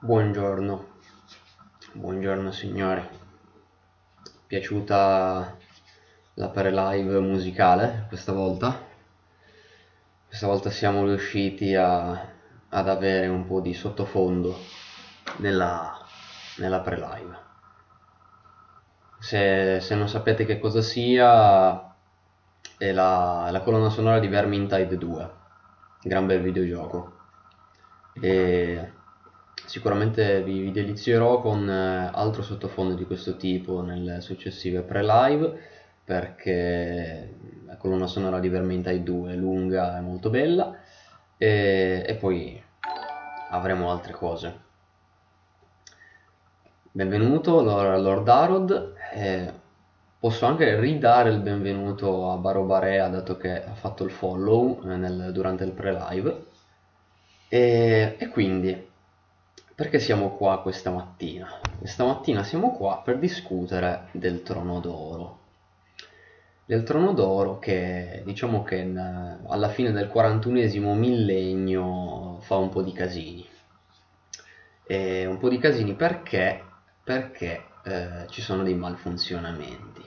Buongiorno, buongiorno signore. Piaciuta la pre-live musicale questa volta? Questa volta siamo riusciti a, ad avere un po' di sottofondo nella, nella pre-live. Se, se, non sapete che cosa sia, è la, la colonna sonora di Vermintide 2, gran bel videogioco. E Sicuramente vi, vi delizierò con eh, altro sottofondo di questo tipo nelle successive pre-live perché la colonna sonora di Vermintide 2 è lunga e molto bella e, e poi avremo altre cose. Benvenuto Lord Harrod, eh, posso anche ridare il benvenuto a Barobarea dato che ha fatto il follow eh, nel, durante il pre-live e, e quindi perché siamo qua questa mattina? Questa mattina siamo qua per discutere del Trono d'Oro. Del Trono d'Oro che diciamo che in, alla fine del 41 millennio fa un po' di casini. E un po' di casini perché? Perché eh, ci sono dei malfunzionamenti.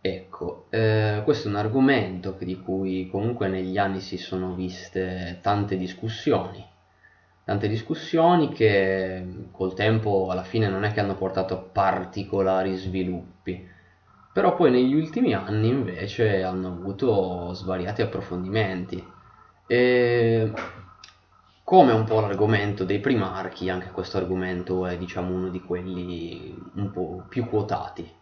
Ecco, eh, questo è un argomento di cui comunque negli anni si sono viste tante discussioni tante discussioni che col tempo alla fine non è che hanno portato a particolari sviluppi, però poi negli ultimi anni invece hanno avuto svariati approfondimenti. E come un po' l'argomento dei primarchi, anche questo argomento è diciamo uno di quelli un po' più quotati.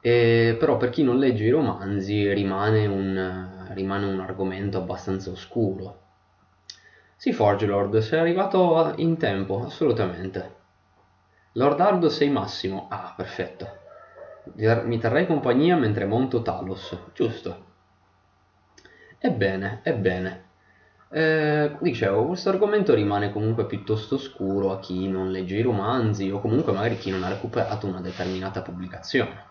E, però per chi non legge i romanzi rimane un, rimane un argomento abbastanza oscuro sì, Forgelord, sei arrivato in tempo, assolutamente. Lord Ardo sei Massimo. Ah, perfetto. Mi terrei compagnia mentre monto Talos, giusto? Ebbene, ebbene. Eh, dicevo, questo argomento rimane comunque piuttosto oscuro a chi non legge i romanzi o comunque magari chi non ha recuperato una determinata pubblicazione.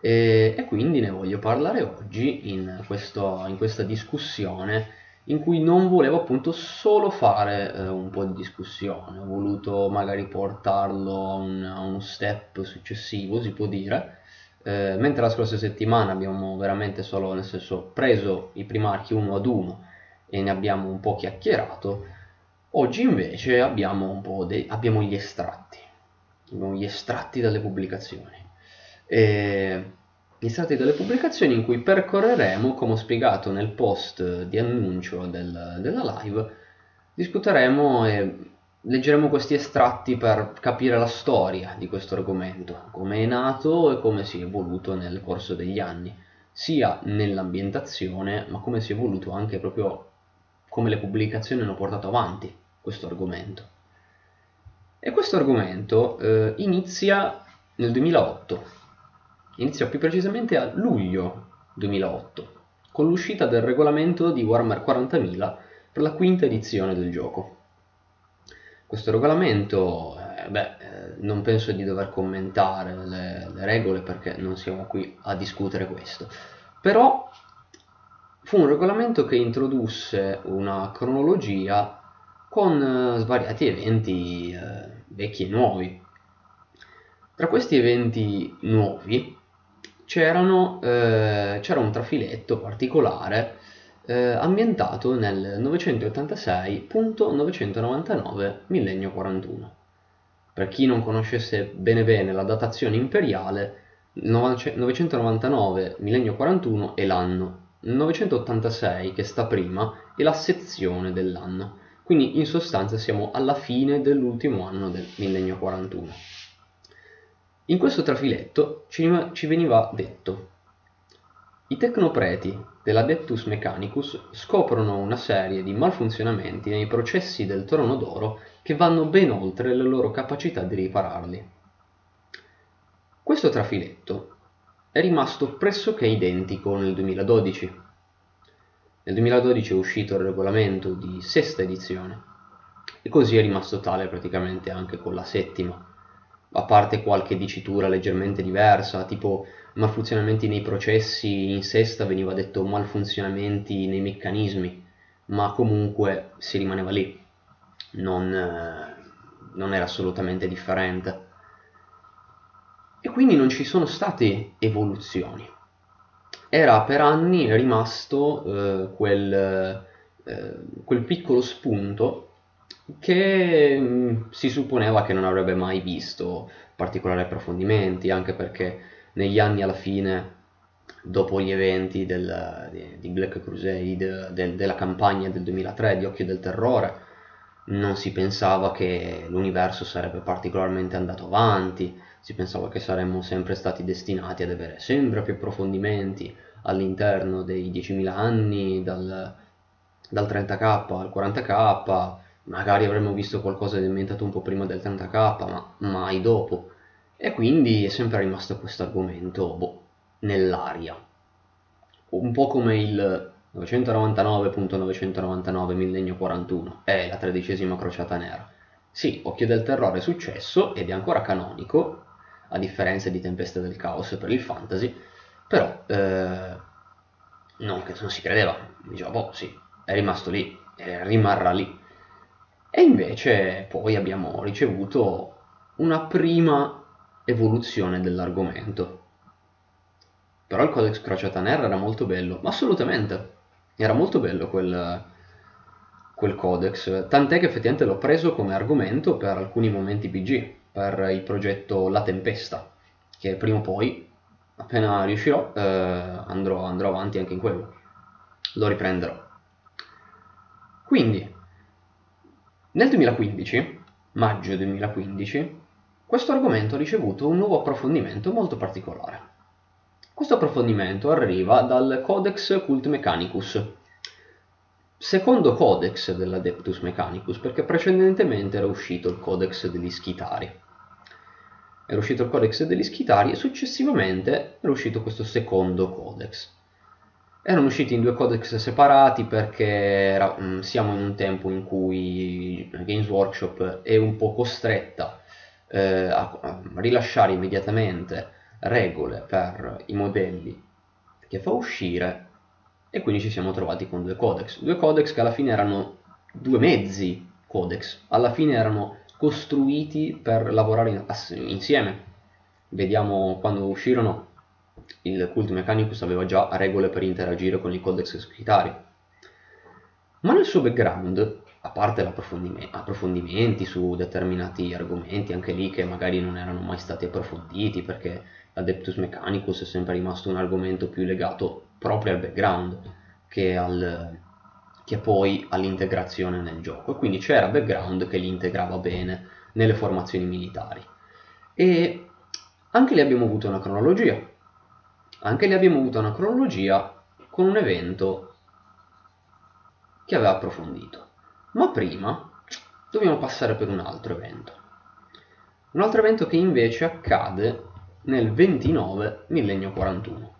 E, e quindi ne voglio parlare oggi in, questo, in questa discussione in cui non volevo appunto solo fare eh, un po' di discussione, ho voluto magari portarlo a, un, a uno step successivo, si può dire, eh, mentre la scorsa settimana abbiamo veramente solo, nel senso, preso i primarchi uno ad uno e ne abbiamo un po' chiacchierato, oggi invece abbiamo un po' dei, abbiamo gli estratti, abbiamo gli estratti dalle pubblicazioni. E gli stati delle pubblicazioni in cui percorreremo, come ho spiegato nel post di annuncio del, della live, discuteremo e leggeremo questi estratti per capire la storia di questo argomento, come è nato e come si è evoluto nel corso degli anni, sia nell'ambientazione, ma come si è evoluto anche proprio come le pubblicazioni hanno portato avanti questo argomento. E questo argomento eh, inizia nel 2008 iniziò più precisamente a luglio 2008, con l'uscita del regolamento di Warhammer 40.000 per la quinta edizione del gioco. Questo regolamento, eh, beh, eh, non penso di dover commentare le, le regole perché non siamo qui a discutere questo, però fu un regolamento che introdusse una cronologia con eh, svariati eventi eh, vecchi e nuovi. Tra questi eventi nuovi eh, c'era un trafiletto particolare eh, ambientato nel 986.999 millennio 41. Per chi non conoscesse bene bene la datazione imperiale, 999 millennio 41 è l'anno, 986 che sta prima è la sezione dell'anno. Quindi in sostanza siamo alla fine dell'ultimo anno del millennio 41. In questo trafiletto ci veniva detto i tecnopreti dell'Adeptus Mechanicus scoprono una serie di malfunzionamenti nei processi del trono d'oro che vanno ben oltre le loro capacità di ripararli. Questo trafiletto è rimasto pressoché identico nel 2012. Nel 2012 è uscito il regolamento di sesta edizione e così è rimasto tale praticamente anche con la settima a parte qualche dicitura leggermente diversa, tipo malfunzionamenti nei processi, in sesta veniva detto malfunzionamenti nei meccanismi, ma comunque si rimaneva lì. Non, eh, non era assolutamente differente. E quindi non ci sono state evoluzioni. Era per anni rimasto eh, quel, eh, quel piccolo spunto che mh, mm, si supponeva che non avrebbe mai visto particolari approfondimenti, anche perché negli anni alla fine, dopo gli eventi del, di, di, Black Crusade, del, della campagna del 2003 di Occhio del Terrore, non si pensava che l'universo sarebbe particolarmente andato avanti, si pensava che saremmo sempre stati destinati ad avere sempre più approfondimenti all'interno dei 10.000 anni, dal, dal 30k al 40k, magari avremmo visto qualcosa di inventato un po' prima del 30k, ma mai dopo. E quindi è sempre rimasto questo argomento boh, nell'aria. Un po' come il 999.999 millennio 41 è la tredicesima crociata nera. Sì, Occhio del Terrore è successo ed è ancora canonico, a differenza di Tempesta del Caos per il fantasy, però eh, non che non si credeva, diceva, boh sì, è rimasto lì, rimarrà lì. E invece poi abbiamo ricevuto una prima evoluzione dell'argomento. Però il Codex Crociata Nera era molto bello, assolutamente. Era molto bello quel, quel codex, tant'è che effettivamente l'ho preso come argomento per alcuni momenti PG, per il progetto La Tempesta, che prima o poi, appena riuscirò, eh, andrò, andrò avanti anche in quello. Lo riprenderò. Quindi, nel 2015, maggio 2015, questo argomento ha ricevuto un nuovo approfondimento molto particolare. Questo approfondimento arriva dal Codex Cult Mechanicus, secondo codex dell'Adeptus Mechanicus, perché precedentemente era uscito il Codex degli Schitari. Era uscito il Codex degli Schitari e successivamente era uscito questo secondo Codex erano usciti in due codex separati perché era, siamo in un tempo in cui Games Workshop è un po' costretta eh, a, a, rilasciare immediatamente regole per i modelli che fa uscire e quindi ci siamo trovati con due codex. Due codex che alla fine erano due mezzi codex, alla fine erano costruiti per lavorare in, insieme. Vediamo quando uscirono il Cult Mechanicus aveva già regole per interagire con i codex scrittari. Ma nel suo background, a parte approfondimenti su determinati argomenti, anche lì che magari non erano mai stati approfonditi, perché l'Adeptus Mechanicus è sempre rimasto un argomento più legato proprio al background che, al, che poi all'integrazione nel gioco. E quindi c'era background che li integrava bene nelle formazioni militari. E anche lì abbiamo avuto una cronologia, anche lì abbiamo avuto una cronologia con un evento che aveva approfondito. Ma prima dobbiamo passare per un altro evento. Un altro evento che invece accade nel 29 millennio 41.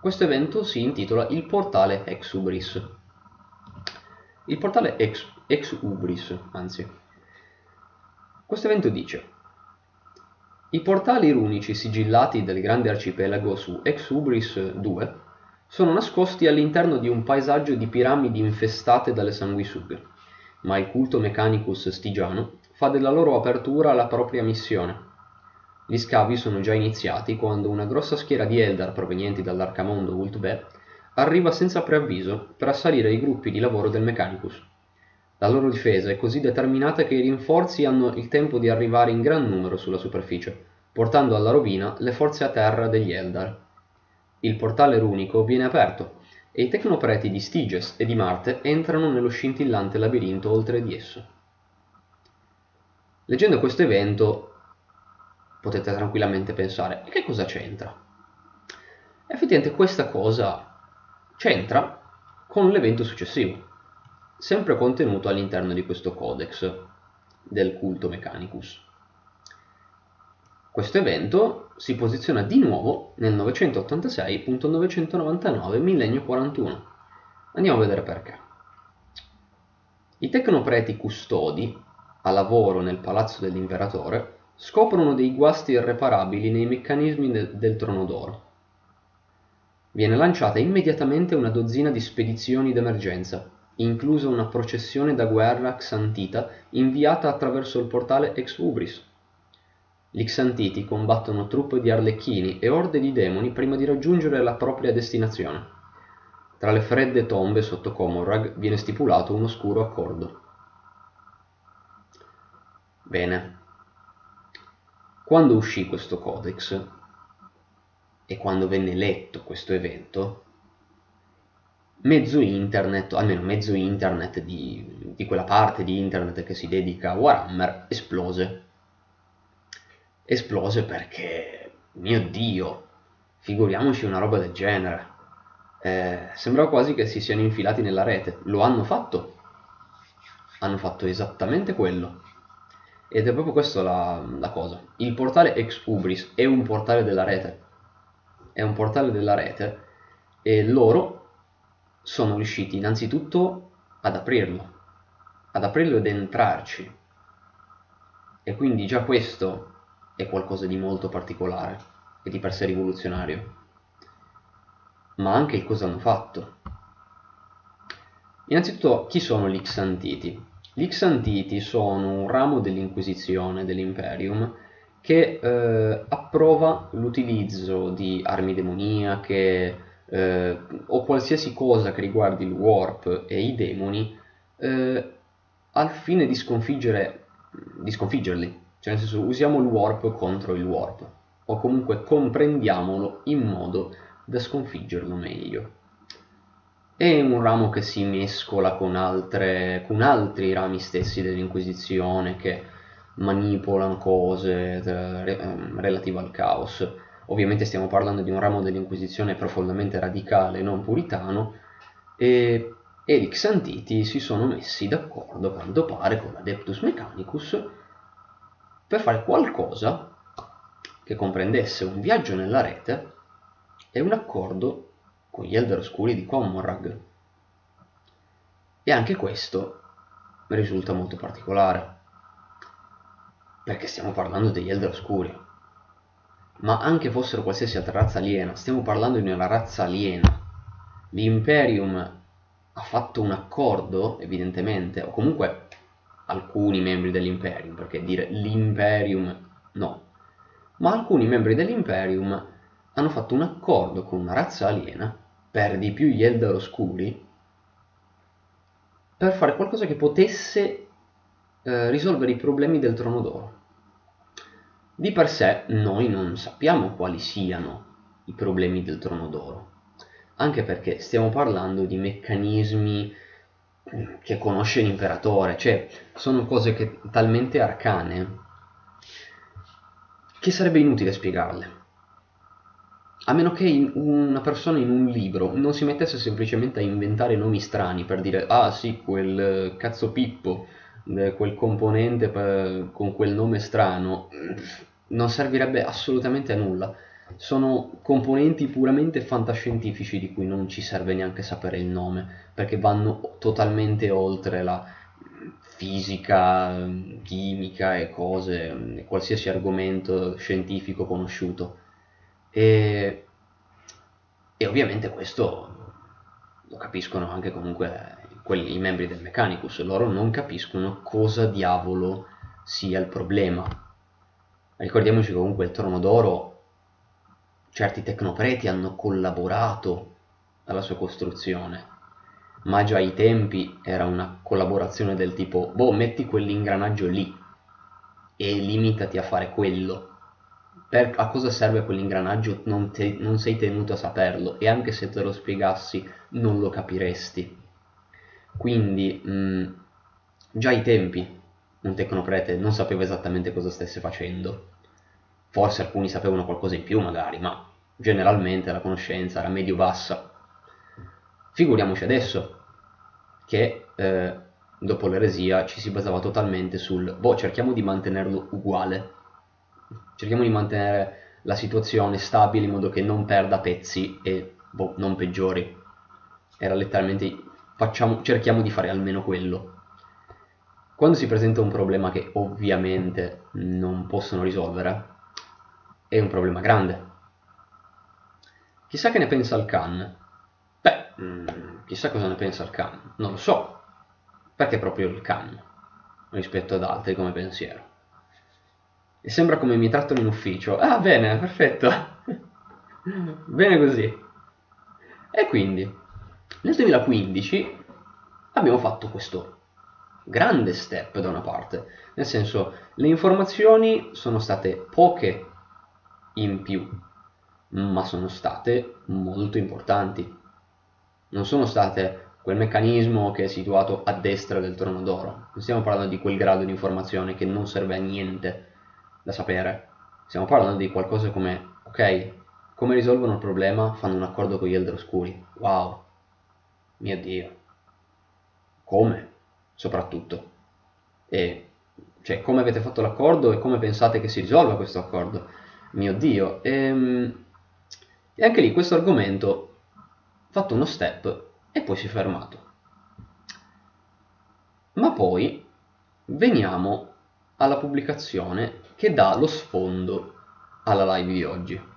Questo evento si intitola il portale Ex Ubris. Il portale Ex, Ex Ubris, anzi. Questo evento dice i portali runici sigillati del grande arcipelago su Exubris 2 sono nascosti all'interno di un paesaggio di piramidi infestate dalle sanguisughe, ma il culto Mechanicus Stigiano fa della loro apertura la propria missione. Gli scavi sono già iniziati quando una grossa schiera di Eldar provenienti dall'arcamondo Ultbe arriva senza preavviso per assalire i gruppi di lavoro del Mechanicus. La loro difesa è così determinata che i rinforzi hanno il tempo di arrivare in gran numero sulla superficie, portando alla rovina le forze a terra degli Eldar. Il portale runico viene aperto e i tecnopreti di Styges e di Marte entrano nello scintillante labirinto oltre di esso. Leggendo questo evento potete tranquillamente pensare, che cosa c'entra? Effettivamente questa cosa c'entra con l'evento successivo sempre contenuto all'interno di questo codex del culto Mechanicus. Questo evento si posiziona di nuovo nel 986.999 millennio 41. Andiamo a vedere perché. I tecnopreti custodi, a lavoro nel palazzo dell'imperatore, scoprono dei guasti irreparabili nei meccanismi de- del trono d'oro. Viene lanciata immediatamente una dozzina di spedizioni d'emergenza inclusa una processione da guerra xantita inviata attraverso il portale Ex Ubris. Gli Xantiti combattono truppe di arlecchini e orde di demoni prima di raggiungere la propria destinazione. Tra le fredde tombe sotto Comorrag viene stipulato un oscuro accordo. Bene. Quando uscì questo codex e quando venne letto questo evento, mezzo internet, almeno mezzo internet di, di quella parte di internet che si dedica a Warhammer, esplose. Esplose perché, mio Dio, figuriamoci una roba del genere eh, sembrava quasi che si siano infilati nella rete. Lo hanno fatto. Hanno fatto esattamente quello. Ed è proprio questa la, la cosa. Il portale ex Ubris è un portale della rete. È un portale della rete e loro sono riusciti innanzitutto ad aprirlo. Ad aprirlo ed entrarci. E quindi già questo è qualcosa di molto particolare e di per sé rivoluzionario ma anche il cosa hanno fatto. Innanzitutto, chi sono gli Xantiti? Gli Xantiti sono un ramo dell'Inquisizione, dell'Imperium, che eh, approva l'utilizzo di armi demoniache eh, o qualsiasi cosa che riguardi il warp e i demoni eh, al fine di, sconfiggere, di sconfiggerli. Cioè nel senso usiamo il warp contro il warp o comunque comprendiamolo in modo da sconfiggerlo meglio. È un ramo che si mescola con, altre, con altri rami stessi dell'Inquisizione che manipolano cose eh, ehm, relative al caos. Ovviamente stiamo parlando di un ramo dell'Inquisizione profondamente radicale, non puritano, e, e gli Xantiti si sono messi d'accordo, quanto pare, con l'Adeptus Mechanicus per fare qualcosa che comprendesse un viaggio nella rete è un accordo con gli Elder Oscuri di Commorrag. E anche questo mi risulta molto particolare, perché stiamo parlando degli Elder Oscuri. Ma anche fossero qualsiasi altra razza aliena, stiamo parlando di una razza aliena. L'Imperium ha fatto un accordo, evidentemente, o comunque alcuni membri dell'Imperium, perché dire l'Imperium no, ma alcuni membri dell'Imperium hanno fatto un accordo con una razza aliena, per di più gli Eldar Oscuri, per fare qualcosa che potesse eh, risolvere i problemi del Trono d'Oro. Di per sé noi non sappiamo quali siano i problemi del Trono d'Oro, anche perché stiamo parlando di meccanismi che conosce l'imperatore, cioè sono cose che, talmente arcane che sarebbe inutile spiegarle. A meno che una persona in un libro non si mettesse semplicemente a inventare nomi strani per dire ah sì, quel eh, cazzo Pippo, quel componente con quel nome strano, non servirebbe assolutamente a nulla. Sono componenti puramente fantascientifici di cui non ci serve neanche sapere il nome, perché vanno totalmente oltre la fisica, chimica e cose, qualsiasi argomento scientifico conosciuto. E, e ovviamente questo lo capiscono anche comunque quelli, i membri del Mechanicus, loro non capiscono cosa diavolo sia il problema. Ricordiamoci che comunque il Trono d'Oro, certi tecnopreti hanno collaborato alla sua costruzione, ma già ai tempi era una collaborazione del tipo, boh, metti quell'ingranaggio lì e limitati a fare quello per, a cosa serve quell'ingranaggio non, te, non sei tenuto a saperlo e anche se te lo spiegassi non lo capiresti. Quindi mh, già ai tempi un tecnoprete non sapeva esattamente cosa stesse facendo. Forse alcuni sapevano qualcosa in più magari, ma generalmente la conoscenza era medio-bassa. Figuriamoci adesso che eh, dopo l'eresia ci si basava totalmente sul boh, cerchiamo di mantenerlo uguale cerchiamo di mantenere la situazione stabile in modo che non perda pezzi e boh, non peggiori. Era letteralmente facciamo, cerchiamo di fare almeno quello. Quando si presenta un problema che ovviamente non possono risolvere, è un problema grande. Chissà che ne pensa il Khan. Beh, mm, chissà cosa ne pensa il Khan, non lo so, perché proprio il Khan rispetto ad altri come pensiero. E sembra come mi trattano in ufficio. Ah, bene, perfetto. bene così. E quindi, nel 2015 abbiamo fatto questo grande step da una parte, nel senso le informazioni sono state poche in più, ma sono state molto importanti. Non sono state quel meccanismo che è situato a destra del trono d'oro. Non stiamo parlando di quel grado di informazione che non serve a niente da sapere. Stiamo parlando di qualcosa come, ok, come risolvono il problema? Fanno un accordo con gli Elder Oscuri. Wow, mio Dio. Come? Soprattutto. E, cioè, come avete fatto l'accordo e come pensate che si risolva questo accordo? Mio Dio. E, ehm, e anche lì questo argomento ha fatto uno step e poi si è fermato. Ma poi veniamo alla pubblicazione che dà lo sfondo alla live di oggi.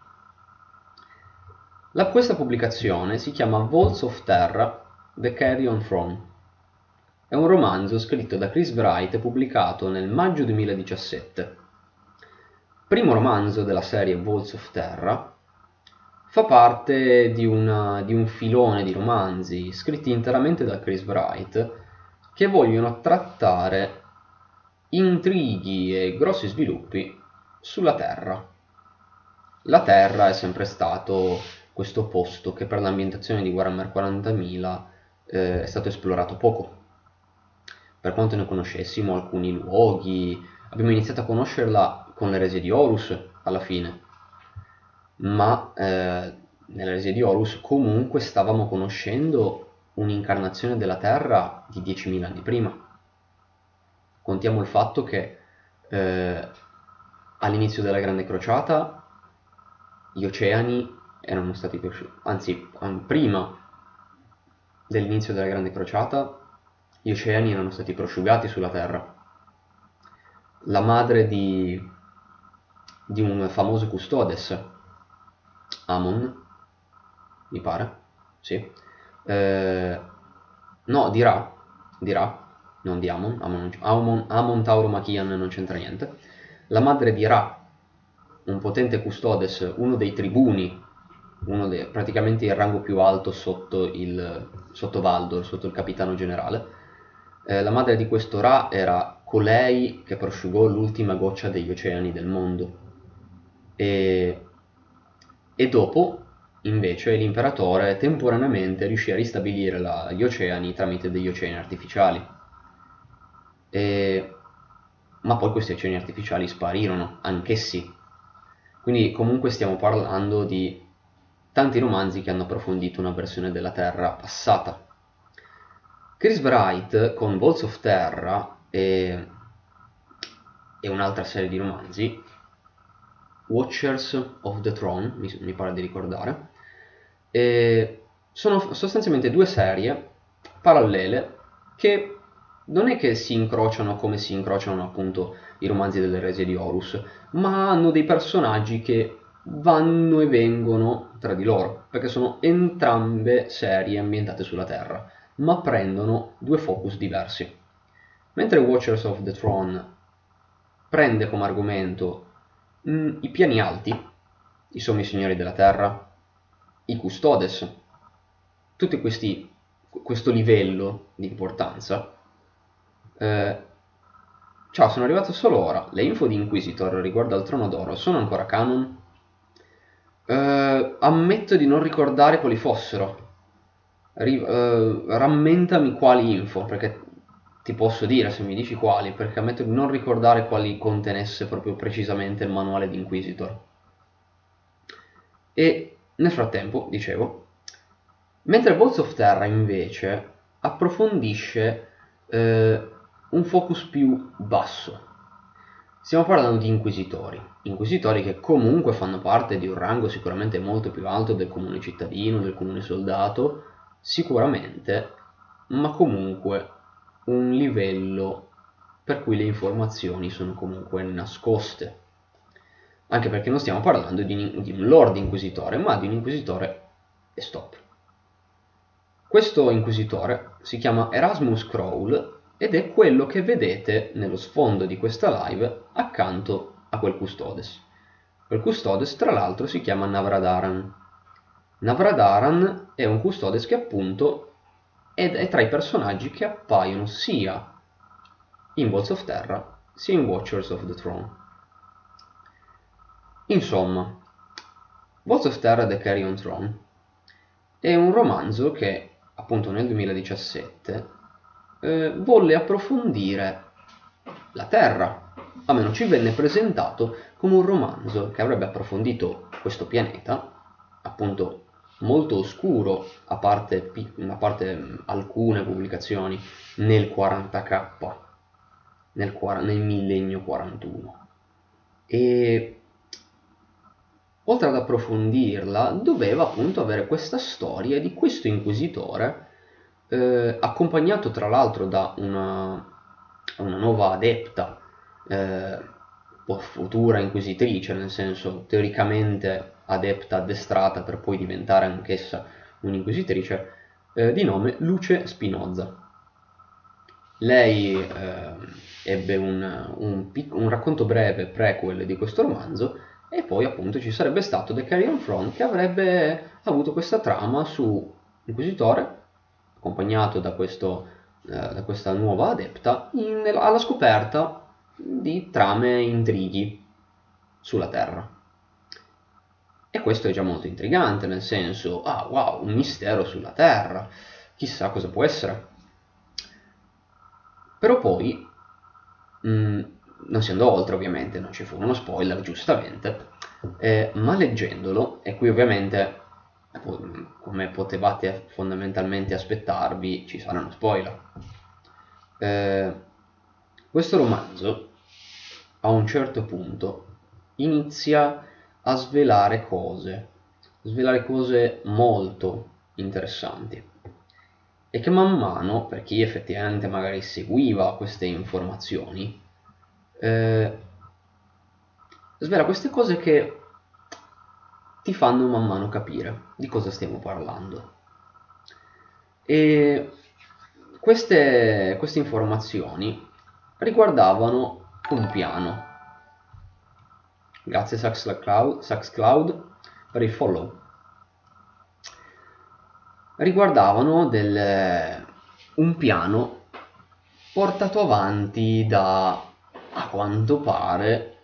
La, questa pubblicazione si chiama Volts of Terra The Carrion Throne. È un romanzo scritto da Chris Wright pubblicato nel maggio 2017. Primo romanzo della serie Volts of Terra, fa parte di, una, di un filone di romanzi scritti interamente da Chris Wright che vogliono trattare intrighi e grossi sviluppi sulla Terra. La Terra è sempre stato questo posto che per l'ambientazione di Warhammer 40.000 eh, è stato esplorato poco. Per quanto ne conoscessimo alcuni luoghi, abbiamo iniziato a conoscerla con l'eresia di Horus alla fine, ma eh, nell'eresia di Horus comunque stavamo conoscendo un'incarnazione della Terra di 10.000 anni prima. Contiamo il fatto che eh, all'inizio della Grande Crociata gli oceani erano stati prosciugati, anzi prima dell'inizio della Grande Crociata gli oceani erano stati prosciugati sulla Terra. La madre di, di un famoso custodes, Amon, mi pare, sì, eh, no, di Ra, non di Amon, Amon, Amon, Amon Tauro Machian non c'entra niente, la madre di Ra, un potente custodes, uno dei tribuni dei, praticamente il rango più alto sotto, il, sotto Valdor, sotto il capitano generale. Eh, la madre di questo Ra era colei che prosciugò l'ultima goccia degli oceani del mondo. E, e dopo, invece, l'imperatore temporaneamente riuscì a ristabilire la, gli oceani tramite degli oceani artificiali. E, ma poi questi oceani artificiali sparirono, anch'essi. Quindi comunque stiamo parlando di tanti romanzi che hanno approfondito una versione della Terra passata. Chris Wright con Volts of Terra e, e un'altra serie di romanzi, Watchers of the Throne, mi, mi pare di ricordare, sono sostanzialmente due serie parallele che non è che si incrociano come si incrociano appunto i romanzi delle rese di Horus, ma hanno dei personaggi che vanno e vengono tra di loro, perché sono entrambe serie ambientate sulla Terra, ma prendono due focus diversi. Mentre Watchers of the Throne prende come argomento mh, mm, i piani alti, i sommi signori della Terra, i custodes, tutti questi questo livello di importanza. Eh, ciao, sono arrivato solo ora. Le info di Inquisitor riguardo al trono d'oro sono ancora canon? Uh, ammetto di non ricordare quali fossero. Ri- uh, rammentami quali info, perché ti posso dire se mi dici quali, perché ammetto di non ricordare quali contenesse proprio precisamente il manuale di Inquisitor. E nel frattempo, dicevo, mentre Balls of Terra invece approfondisce uh, un focus più basso Stiamo parlando di inquisitori, inquisitori che comunque fanno parte di un rango sicuramente molto più alto del comune cittadino, del comune soldato, sicuramente, ma comunque un livello per cui le informazioni sono comunque nascoste. Anche perché non stiamo parlando di, di un lord inquisitore, ma di un inquisitore e stop. Questo inquisitore si chiama Erasmus Crowl ed è quello che vedete nello sfondo di questa live accanto a quel custodes. Quel custodes tra l'altro si chiama Navradaran. Navradaran è un custodes che appunto è, è tra i personaggi che appaiono sia in Walls of Terra sia in Watchers of the Throne. Insomma, Walls of Terra The Carrion Throne è un romanzo che appunto nel 2017 eh, volle approfondire la Terra, almeno ci venne presentato come un romanzo che avrebbe approfondito questo pianeta, appunto molto oscuro, a parte, a parte alcune pubblicazioni, nel 40k, nel, nel millennio 41. E oltre ad approfondirla, doveva appunto avere questa storia di questo inquisitore, eh, accompagnato tra l'altro da una, una nuova adepta, eh, futura inquisitrice, nel senso teoricamente adepta addestrata per poi diventare anch'essa un'inquisitrice, eh, di nome Luce Spinoza. Lei eh, ebbe un, un, un, racconto breve prequel di questo romanzo e poi appunto ci sarebbe stato The Carrion Front che avrebbe avuto questa trama su Inquisitore, accompagnato da, questo, eh, da questa nuova adepta, in, alla scoperta di trame e intrighi sulla Terra. E questo è già molto intrigante, nel senso, ah wow, un mistero sulla Terra, chissà cosa può essere. Però poi, mh, mm, non si andò oltre ovviamente, non ci fu uno spoiler giustamente, eh, ma leggendolo, e qui ovviamente, come potevate fondamentalmente aspettarvi, ci saranno spoiler. Eh, questo romanzo, a un certo punto, inizia a svelare cose, svelare cose molto interessanti e che man mano, per chi effettivamente magari seguiva queste informazioni, eh, svela queste cose che ti fanno man mano capire di cosa stiamo parlando. E queste, queste informazioni riguardavano un piano Grazie Saxcloud, Saxcloud per il follow. Riguardavano del, un piano portato avanti da, a quanto pare,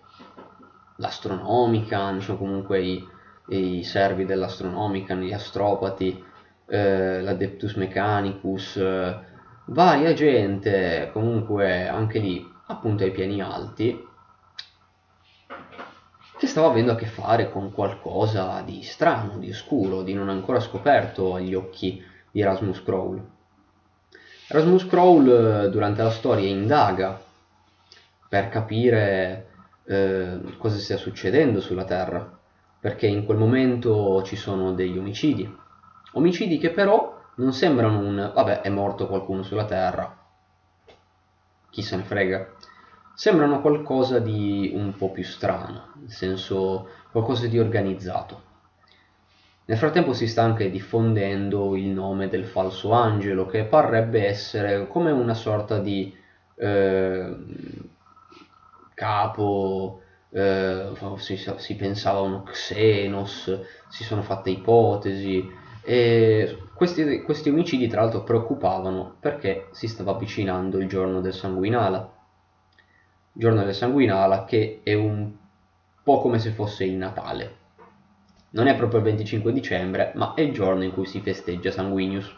l'astronomica, cioè comunque i, i servi dell'astronomica, gli astropati, eh, l'Adeptus Mechanicus, eh, varia gente, comunque anche lì appunto ai piani alti, che stava avendo a che fare con qualcosa di strano, di oscuro, di non ancora scoperto agli occhi di Erasmus Crowl. Erasmus Crowl eh, durante la storia indaga per capire eh, cosa stia succedendo sulla Terra, perché in quel momento ci sono degli omicidi, omicidi che però non sembrano un vabbè è morto qualcuno sulla Terra, chi se ne frega, sembrano qualcosa di un po' più strano, nel senso qualcosa di organizzato. Nel frattempo si sta anche diffondendo il nome del falso angelo, che parrebbe essere come una sorta di eh, capo, eh, si, si, pensava uno Xenos, si sono fatte ipotesi, e questi, questi omicidi tra l'altro preoccupavano perché si stava avvicinando il giorno del sanguinala giorno del sanguinala che è un po' come se fosse il Natale. Non è proprio il 25 dicembre, ma è il giorno in cui si festeggia Sanguinius.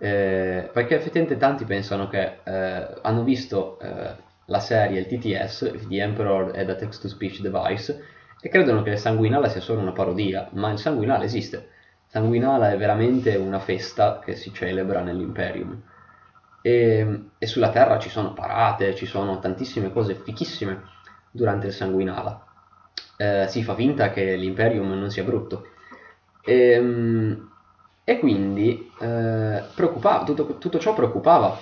Eh, perché effettivamente tanti pensano che eh, hanno visto eh, la serie, il TTS, The Emperor e The Text-to-Speech Device, e credono che il sanguinala sia solo una parodia, ma il sanguinala esiste. Sanguinala è veramente una festa che si celebra nell'Imperium e, e, sulla Terra ci sono parate, ci sono tantissime cose fichissime durante il sanguinala. Eh, si fa finta che l'Imperium non sia brutto. E, ehm, e quindi eh, tutto, tutto, ciò preoccupava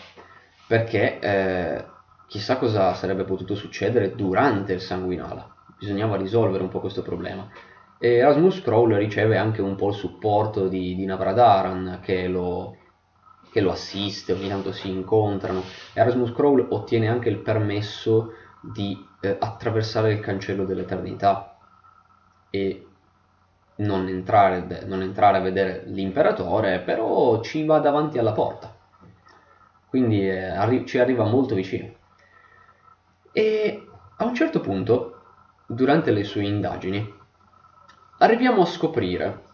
perché eh, chissà cosa sarebbe potuto succedere durante il sanguinala. Bisognava risolvere un po' questo problema. Erasmus Crowl riceve anche un po' il supporto di, di Navradaran che lo, che lo assiste, ogni tanto si incontrano. Erasmus Crowl ottiene anche il permesso di eh, attraversare il cancello dell'eternità e non entrare, non entrare, a vedere l'imperatore, però ci va davanti alla porta. Quindi eh, arri- ci arriva molto vicino. E a un certo punto, durante le sue indagini, arriviamo a scoprire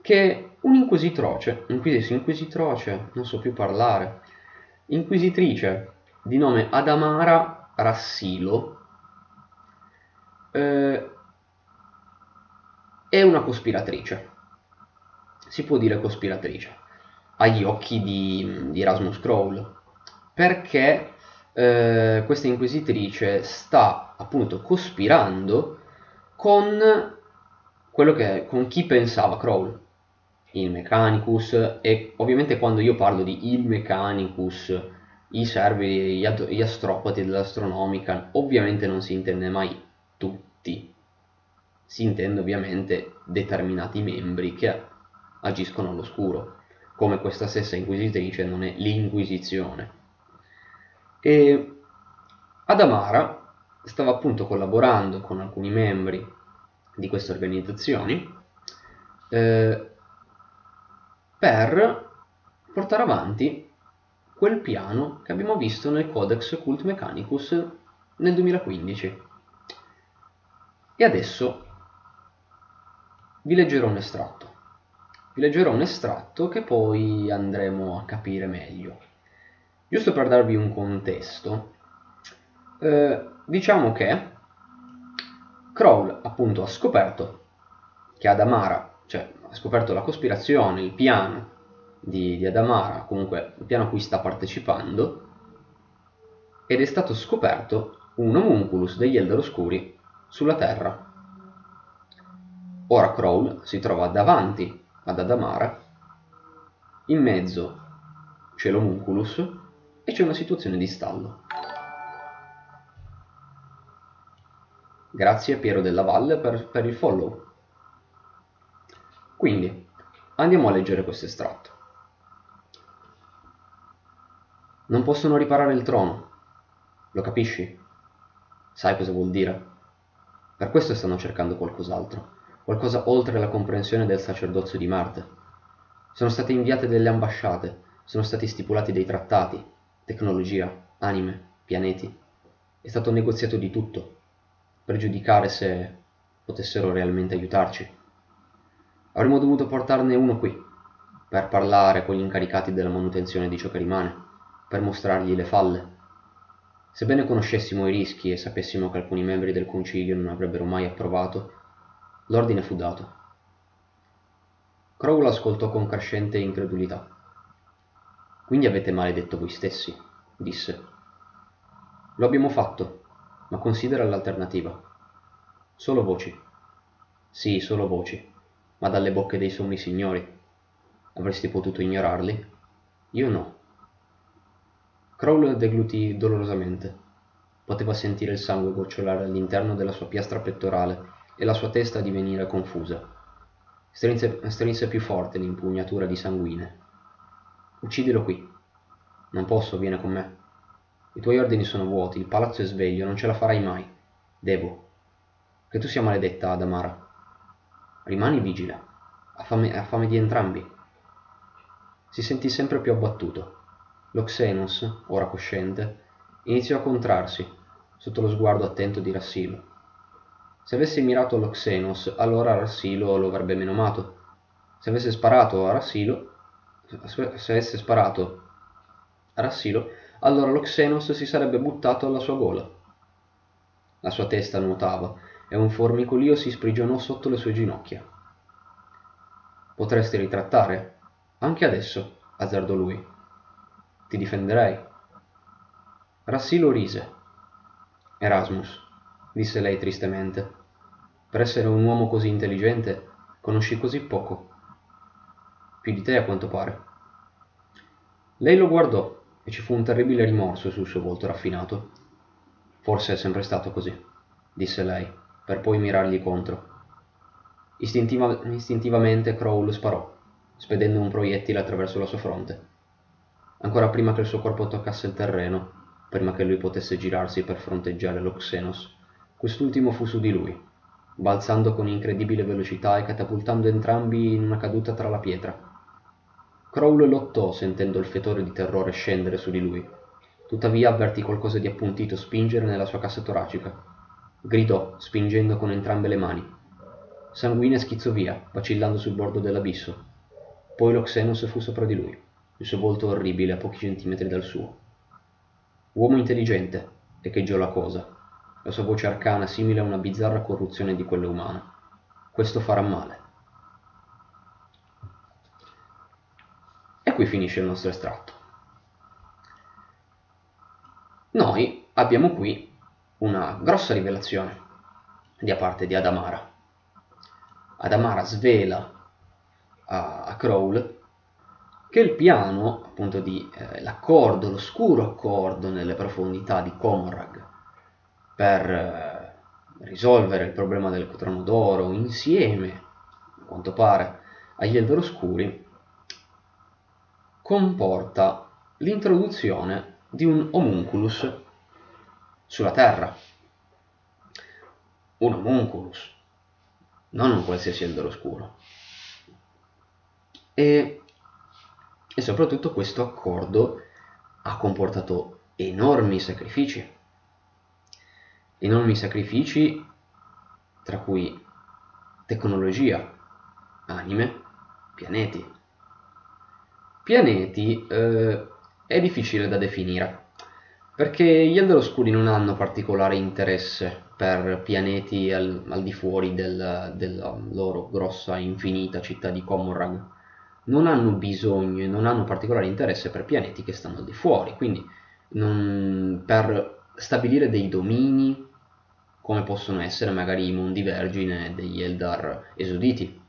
che un'inquisitroce, inquisitroce, non so più parlare, inquisitrice di nome Adamara Rassilo, eh, è una cospiratrice. Si può dire cospiratrice agli occhi di, di Erasmus Crowl, perché eh, questa inquisitrice sta appunto cospirando con quello che, con chi pensava Crowl, il Mechanicus, e ovviamente quando io parlo di il Mechanicus, i servi, gli, gli astropati dell'astronomica, ovviamente non si intende mai tutti, si intende ovviamente determinati membri che agiscono all'oscuro, come questa stessa inquisitrice non è l'Inquisizione. E Adamara stava appunto collaborando con alcuni membri di queste organizzazioni eh, per portare avanti quel piano che abbiamo visto nel Codex Cult Mechanicus nel 2015. E adesso vi leggerò un estratto. Vi leggerò un estratto che poi andremo a capire meglio. Giusto per darvi un contesto, eh, diciamo che Kroll appunto ha scoperto che Adamara, cioè ha scoperto la cospirazione, il piano di, di Adamara, comunque il piano a cui sta partecipando, ed è stato scoperto un homunculus degli Elder Oscuri sulla Terra. Ora Crowl si trova davanti ad Adamara, in mezzo c'è l'homunculus e c'è una situazione di stallo. Grazie a Piero della Valle per, per il follow. Quindi, andiamo a leggere questo estratto. Non possono riparare il trono. Lo capisci? Sai cosa vuol dire? Per questo stanno cercando qualcos'altro, qualcosa oltre la comprensione del sacerdozio di Marte. Sono state inviate delle ambasciate, sono stati stipulati dei trattati, tecnologia, anime, pianeti. È stato negoziato di tutto, per giudicare se potessero realmente aiutarci. Avremmo dovuto portarne uno qui, per parlare con gli incaricati della manutenzione di ciò che rimane, per mostrargli le falle. Sebbene conoscessimo i rischi e sapessimo che alcuni membri del concilio non avrebbero mai approvato, l'ordine fu dato. Crowl ascoltò con crescente incredulità. Quindi avete maledetto voi stessi, disse. Lo abbiamo fatto, ma considera l'alternativa. Solo voci. Sì, solo voci, ma dalle bocche dei sommi signori. Avresti potuto ignorarli? Io no. Crowl deglutì dolorosamente. Poteva sentire il sangue gocciolare all'interno della sua piastra pettorale e la sua testa divenire confusa. Strinse, strinse più forte l'impugnatura di sanguine. Uccidilo qui. Non posso, viene con me. I tuoi ordini sono vuoti, il palazzo è sveglio, non ce la farai mai. Devo. Che tu sia maledetta, Adamara. Rimani vigile. Ha fame, ha fame di entrambi. Si sentì sempre più abbattuto. Lo Xenos, ora cosciente, iniziò a contrarsi, sotto lo sguardo attento di Rassilo. Se avesse mirato allo Xenos, allora Rassilo lo avrebbe menomato. Se avesse sparato a Rassilo, se avesse sparato a Rassilo, allora lo Xenos si sarebbe buttato alla sua gola. La sua testa nuotava e un formicolio si sprigionò sotto le sue ginocchia. Potresti ritrattare, anche adesso, azzardò lui. Ti difenderei. Rassilo rise. Erasmus, disse lei tristemente, per essere un uomo così intelligente conosci così poco. Più di te a quanto pare. Lei lo guardò e ci fu un terribile rimorso sul suo volto raffinato. Forse è sempre stato così, disse lei, per poi mirargli contro. Istintiva- istintivamente Crow sparò, spedendo un proiettile attraverso la sua fronte. Ancora prima che il suo corpo toccasse il terreno, prima che lui potesse girarsi per fronteggiare lo Xenos, quest'ultimo fu su di lui, balzando con incredibile velocità e catapultando entrambi in una caduta tra la pietra. Crowl lottò sentendo il fetore di terrore scendere su di lui. Tuttavia avvertì qualcosa di appuntito spingere nella sua cassa toracica. Gridò, spingendo con entrambe le mani. Sanguine schizzò via, vacillando sul bordo dell'abisso. Poi lo Xenos fu sopra di lui, il suo volto orribile a pochi centimetri dal suo. Uomo intelligente, echeggiò la cosa, la sua voce arcana simile a una bizzarra corruzione di quella umana. Questo farà male. Qui finisce il nostro estratto. Noi abbiamo qui una grossa rivelazione da parte di Adamara. Adamara svela a, a Crowl che il piano, appunto di eh, l'accordo, l'oscuro accordo nelle profondità di Comorrag per eh, risolvere il problema del trono d'oro insieme, a quanto pare, agli Eldor Oscuri, comporta l'introduzione di un homunculus sulla Terra. Un homunculus non un qualsiasi albero oscuro. E, e soprattutto questo accordo ha comportato enormi sacrifici, enormi sacrifici tra cui tecnologia, anime, pianeti. Pianeti eh, è difficile da definire, perché gli Elder Oscuri non hanno particolare interesse per pianeti al, al di fuori del, della loro grossa infinita città di Komorrag non hanno bisogno e non hanno particolare interesse per pianeti che stanno al di fuori quindi non, per stabilire dei domini come possono essere magari i mondi vergine degli Eldar esuditi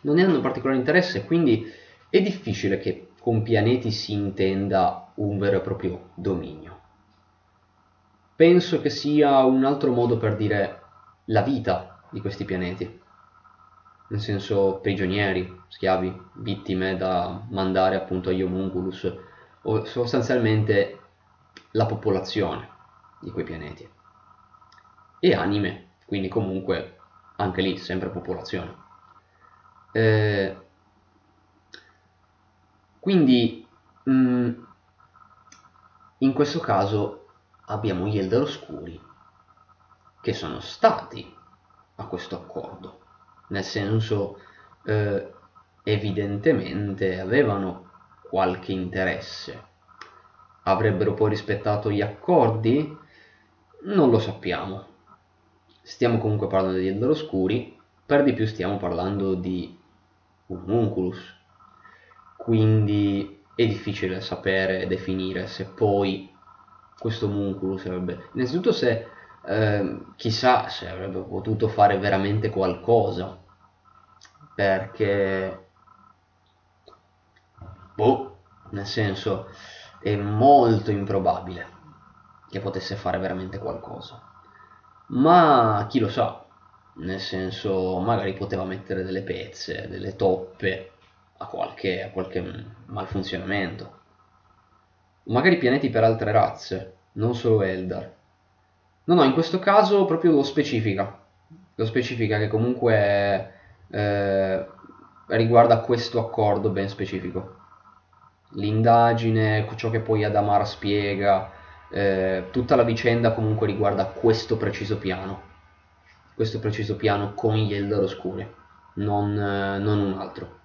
non ne hanno particolare interesse quindi è difficile che con pianeti si intenda un vero e proprio dominio penso che sia un altro modo per dire la vita di questi pianeti, nel senso prigionieri, schiavi, vittime da mandare appunto agli homunculus, o sostanzialmente la popolazione di quei pianeti. E anime, quindi comunque anche lì sempre popolazione. Eh, quindi mh, mm, in questo caso abbiamo gli Elder Oscuri che sono stati a questo accordo, nel senso eh, evidentemente avevano qualche interesse. Avrebbero poi rispettato gli accordi? Non lo sappiamo. Stiamo comunque parlando degli Elder Oscuri, per di più stiamo parlando di un homunculus, quindi è difficile sapere e definire se poi questo Munculus sarebbe innanzitutto se eh, chissà se avrebbe potuto fare veramente qualcosa perché boh nel senso è molto improbabile che potesse fare veramente qualcosa. Ma chi lo sa nel senso magari poteva mettere delle pezze delle toppe a qualche, a qualche malfunzionamento magari pianeti per altre razze, non solo Eldar. No, no, in questo caso proprio lo specifica, lo specifica che comunque eh, riguarda questo accordo ben specifico. L'indagine, ciò che poi Adamar spiega, eh, tutta la vicenda comunque riguarda questo preciso piano, questo preciso piano con gli Eldar Oscuri, non, eh, non un altro,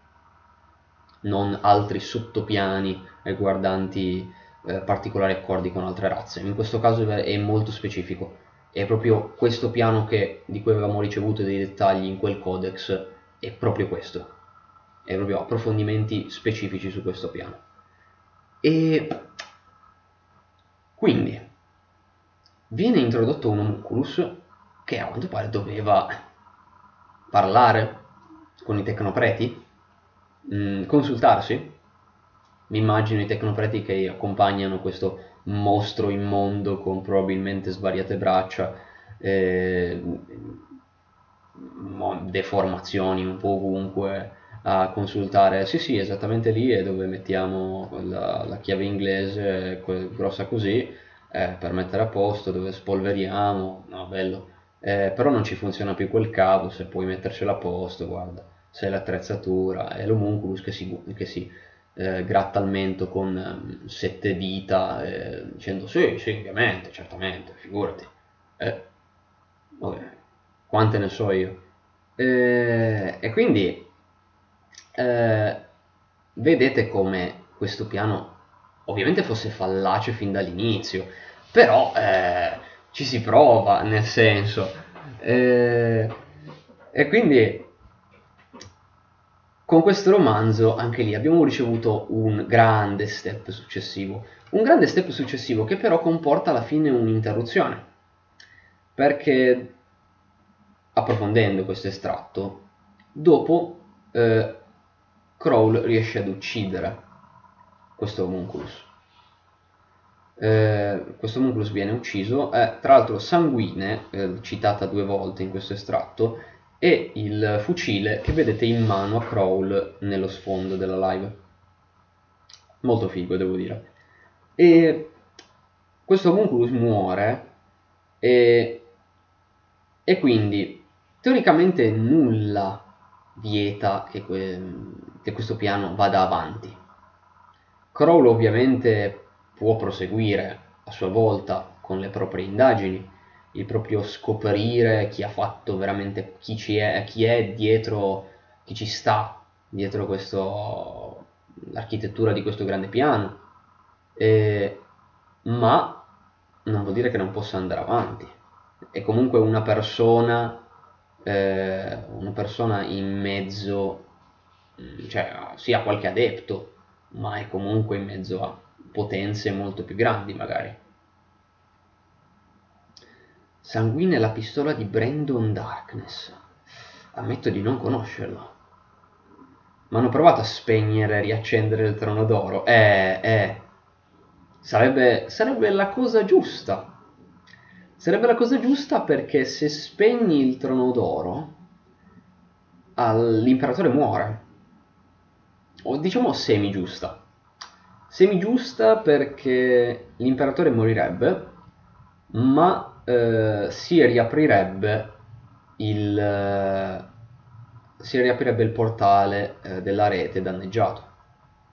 non altri sottopiani riguardanti eh, particolari accordi con altre razze. In questo caso è molto specifico. È proprio questo piano che, di cui avevamo ricevuto dei dettagli in quel codex, è proprio questo. È proprio approfondimenti specifici su questo piano. E quindi viene introdotto un homunculus che a quanto pare doveva parlare con i tecnopreti, mh, mm, consultarsi. Mi immagino i tecnopreti che accompagnano questo mostro immondo con probabilmente svariate braccia eh, deformazioni un po' ovunque a consultare, sì sì, esattamente lì è dove mettiamo la, la chiave inglese grossa così eh, per mettere a posto, dove spolveriamo, no, bello, eh, però non ci funziona più quel cavo, se puoi mettercelo a posto, guarda, se l'attrezzatura, è l'homunculus che si, che si eh, gratta al mento con um, sette dita, eh, dicendo sì, sì, ovviamente, certamente, figurati. Eh, vabbè, quante ne so io. Eh, e quindi eh, vedete come questo piano ovviamente fosse fallace fin dall'inizio, però eh, ci si prova, nel senso. E quindi con questo romanzo, anche lì, abbiamo ricevuto un grande step successivo. Un grande step successivo che però comporta alla fine un'interruzione. Perché, approfondendo questo estratto, dopo eh, Crowl riesce ad uccidere questo homunculus. Eh, questo homunculus viene ucciso, è tra l'altro sanguine, eh, citata due volte in questo estratto, e il fucile che vedete in mano a Crawl nello sfondo della live. Molto figo, devo dire. E questo homunculus muore e, e quindi teoricamente nulla vieta che, que, che questo piano vada avanti. Crowl ovviamente può proseguire a sua volta con le proprie indagini, il proprio scoprire chi ha fatto veramente, chi, ci è, chi è dietro, chi ci sta dietro questo, l'architettura di questo grande piano, e, ma non vuol dire che non possa andare avanti. È comunque una persona, eh, una persona in mezzo, cioè sia qualche adepto, ma è comunque in mezzo a potenze molto più grandi magari. Sanguine la pistola di Brandon Darkness. Ammetto di non conoscerlo. Ma hanno provato a spegnere e riaccendere il trono d'oro. Eh, eh. Sarebbe, sarebbe la cosa giusta. Sarebbe la cosa giusta perché se spegni il trono d'oro, l'imperatore muore o diciamo semi giusta. Semi giusta perché l'imperatore morirebbe, ma eh, si riaprirebbe il eh, si riaprirebbe il portale eh, della rete danneggiato.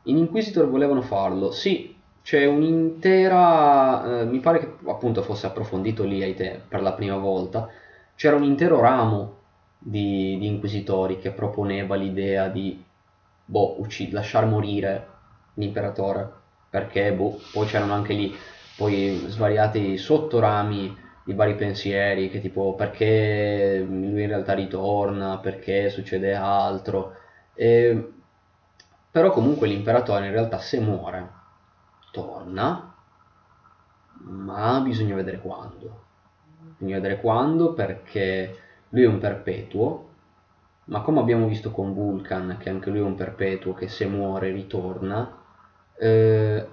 In Inquisitor volevano farlo, sì, c'è un'intera, eh, mi pare che appunto fosse approfondito lì ai te per la prima volta, c'era un intero ramo di, di inquisitori che proponeva l'idea di boh, uccid- lasciar morire l'imperatore, perché boh, poi c'erano anche lì poi svariati sottorami di vari pensieri, che tipo perché lui in realtà ritorna, perché succede altro, e... però comunque l'imperatore in realtà se muore torna, ma bisogna vedere quando. Bisogna vedere quando perché lui è un perpetuo ma come abbiamo visto con Vulcan, che anche lui è un perpetuo che se muore ritorna, eh,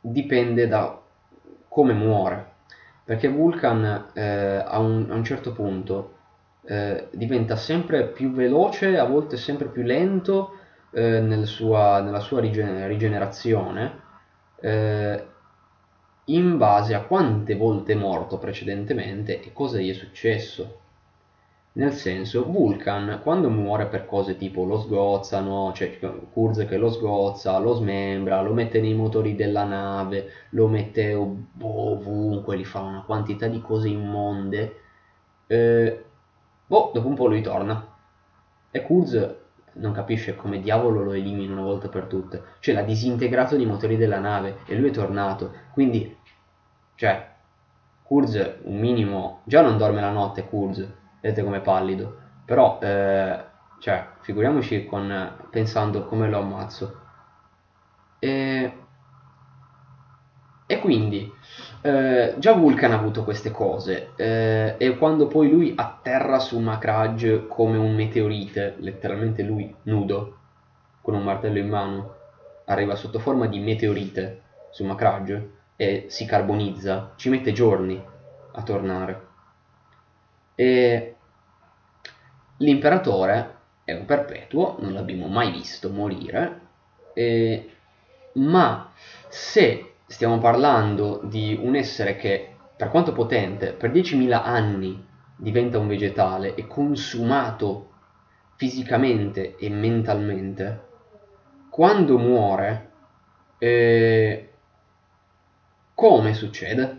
dipende da come muore. Perché Vulcan eh, a, un, a, un, certo punto eh, diventa sempre più veloce, a volte sempre più lento eh, nel sua, nella sua rigenerazione, eh, in base a quante volte è morto precedentemente e cosa gli è successo nel senso, Vulcan quando muore per cose tipo lo sgozzano, cioè Kurz che lo sgozza, lo smembra, lo mette nei motori della nave, lo mette ovunque, gli fa una quantità di cose immonde, eh, boh, dopo un po' lui torna. E Kurz non capisce come diavolo lo elimina una volta per tutte. Cioè l'ha disintegrato nei motori della nave e lui è tornato. Quindi, cioè, Kurz un minimo... Già non dorme la notte Kurz vedete come pallido. Però eh, cioè figuriamoci con pensando come lo ammazzo. E, e quindi eh, già Vulcan ha avuto queste cose eh, e quando poi lui atterra su Macrage come un meteorite letteralmente lui nudo con un martello in mano arriva sotto forma di meteorite su Macrage e si carbonizza ci mette giorni a tornare e l'imperatore è un perpetuo, non l'abbiamo mai visto morire, eh, ma se stiamo parlando di un essere che, per quanto potente, per 10.000 anni diventa un vegetale e consumato fisicamente e mentalmente, quando muore, eh, come succede?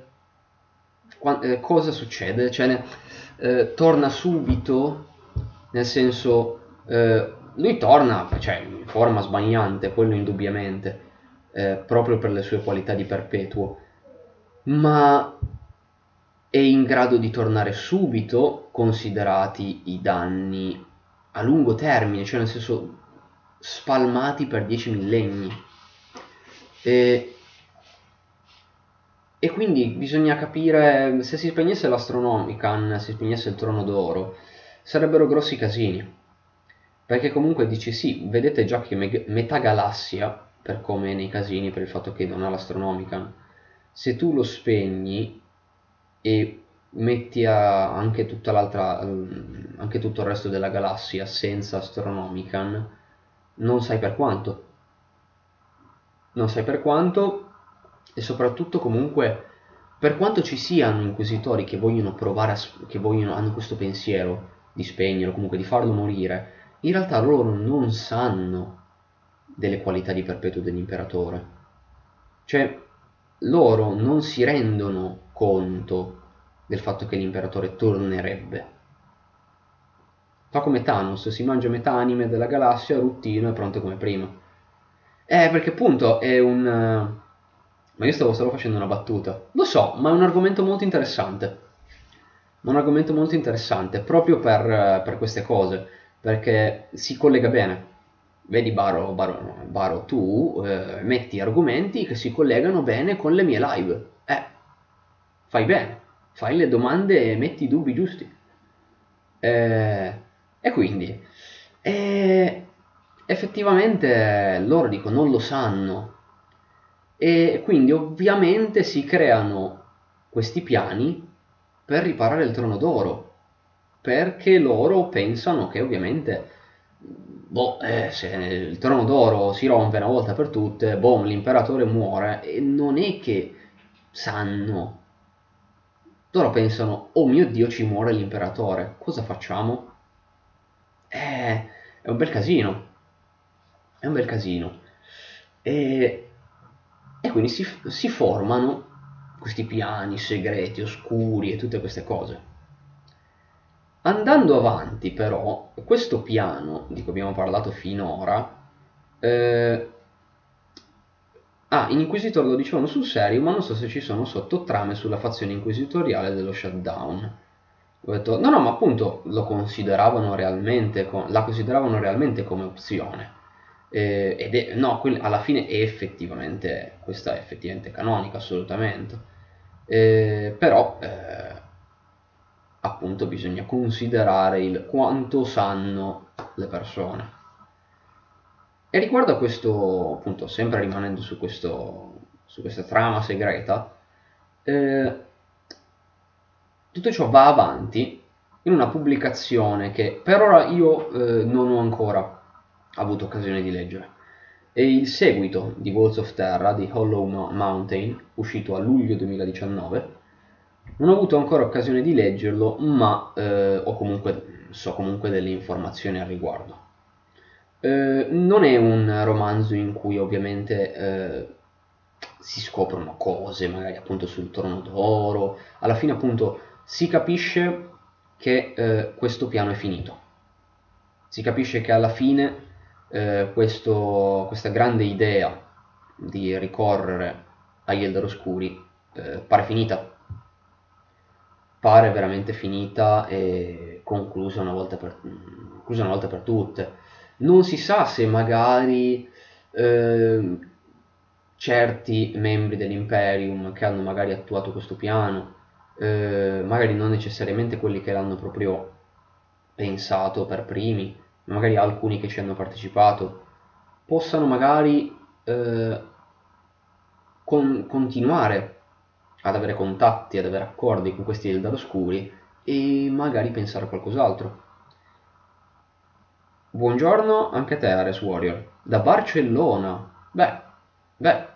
Qua, eh, cosa succede? Cioè, eh, torna subito, nel senso, eh, lui torna, cioè, in forma sbagliante, quello indubbiamente, eh, proprio per le sue qualità di perpetuo, ma è in grado di tornare subito, considerati i danni a lungo termine, cioè nel senso spalmati per dieci millenni. E, e quindi bisogna capire se si spegnesse l'Astronomican, si spegnesse il Trono d'Oro, sarebbero grossi casini. Perché comunque dici sì, vedete già che me- metà galassia, per come nei casini, per il fatto che non ha l'Astronomican, se tu lo spegni e metti anche anche tutto il resto della galassia senza Astronomican non sai per quanto non sai per quanto e soprattutto comunque per quanto ci siano inquisitori che vogliono provare a, che vogliono, hanno questo pensiero di spegnerlo comunque di farlo morire in realtà loro non sanno delle qualità di perpetuo dell'imperatore cioè loro non si rendono conto del fatto che l'imperatore tornerebbe. Fa come Thanos, si mangia metà anime della galassia, ruttino e pronto come prima. Eh, perché appunto è un... Ma io stavo solo facendo una battuta. Lo so, ma è un argomento molto interessante. Un argomento molto interessante proprio per, per queste cose, perché si collega bene. Vedi Baro, Baro, Baro tu eh, metti argomenti che si collegano bene con le mie live. Eh, fai bene fai le domande e metti i dubbi giusti. Eh, e quindi, eh, effettivamente loro dico non lo sanno. E quindi ovviamente si creano questi piani per riparare il trono d'oro. Perché loro pensano che ovviamente boh, eh, se il trono d'oro si rompe una volta per tutte, boh, l'imperatore muore e non è che sanno loro pensano, oh mio Dio, ci muore l'imperatore, cosa facciamo? Eh, è un bel casino, è un bel casino. E, e quindi si, si formano questi piani segreti, oscuri e tutte queste cose. Andando avanti però, questo piano di cui abbiamo parlato finora eh, Ah, in Inquisitor lo dicevano sul serio, ma non so se ci sono sottotrame sulla fazione inquisitoriale dello shutdown. Ho detto, no, no, ma appunto lo consideravano realmente, la consideravano realmente come opzione. Eh, ed è, no, alla fine è effettivamente, questa è effettivamente canonica, assolutamente. Eh, però, eh, appunto, bisogna considerare il quanto sanno le persone. E riguardo a questo, appunto, sempre rimanendo su, questo, su questa trama segreta, eh, tutto ciò va avanti in una pubblicazione che per ora io eh, non ho ancora avuto occasione di leggere. È il seguito di Walls of Terra di Hollow Mountain, uscito a luglio 2019. Non ho avuto ancora occasione di leggerlo, ma eh, comunque, so comunque delle informazioni al riguardo. Eh, non è un romanzo in cui ovviamente eh, si scoprono cose, magari appunto sul trono d'oro, alla fine appunto si capisce che eh, questo piano è finito, si capisce che alla fine eh, questo, questa grande idea di ricorrere agli Elder Oscuri eh, pare finita, pare veramente finita e conclusa una volta per, una volta per tutte. Non si sa se magari eh, certi membri dell'Imperium che hanno magari attuato questo piano, eh, magari non necessariamente quelli che l'hanno proprio pensato per primi, magari alcuni che ci hanno partecipato, possano magari eh, con, continuare ad avere contatti, ad avere accordi con questi Eldar oscuri e magari pensare a qualcos'altro Buongiorno anche a te, Ares Warrior. Da Barcellona. Beh, beh,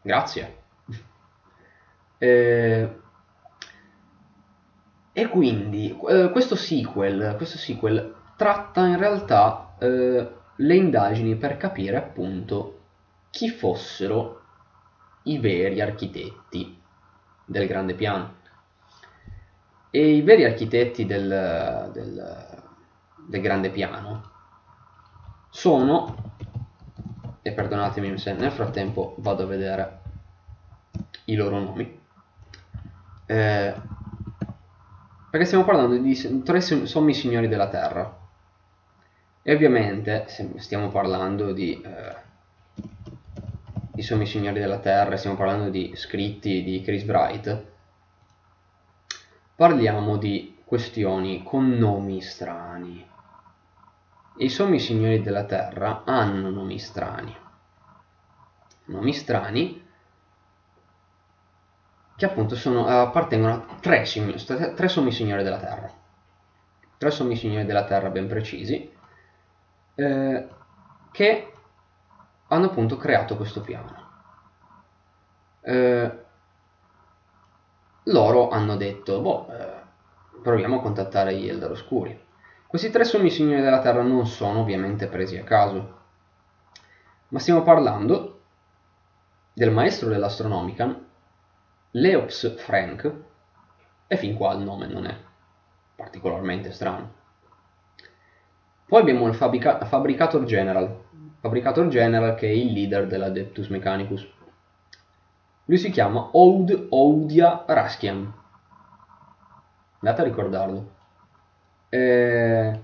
grazie. e, e quindi eh, questo sequel, questo sequel tratta in realtà eh, le indagini per capire appunto chi fossero i veri architetti del grande piano. E i veri architetti del, del, del grande piano sono, e perdonatemi se nel frattempo vado a vedere i loro nomi, eh, perché stiamo parlando di tre sommi signori della terra. E ovviamente stiamo parlando di, eh, di sommi signori della terra, stiamo parlando di scritti di Chris Bright, parliamo di questioni con nomi strani. I sommi signori della terra hanno nomi strani. Nomi strani che appunto sono, appartengono a tre, tre sommi signori della terra. Tre sommi signori della terra ben precisi, eh, che hanno appunto creato questo piano. Eh, loro hanno detto, boh, eh, proviamo a contattare gli Eldar Oscuri. Questi tre sommi signori della Terra non sono ovviamente presi a caso, ma stiamo parlando del maestro dell'Astronomican, Leops Frank, e fin qua il nome non è particolarmente strano. Poi abbiamo il fabrica- Fabricator General, Fabricator General che è il leader dell'Adeptus Mechanicus. Lui si chiama Oud Oudia Raskian. Andate a ricordarlo. Eh,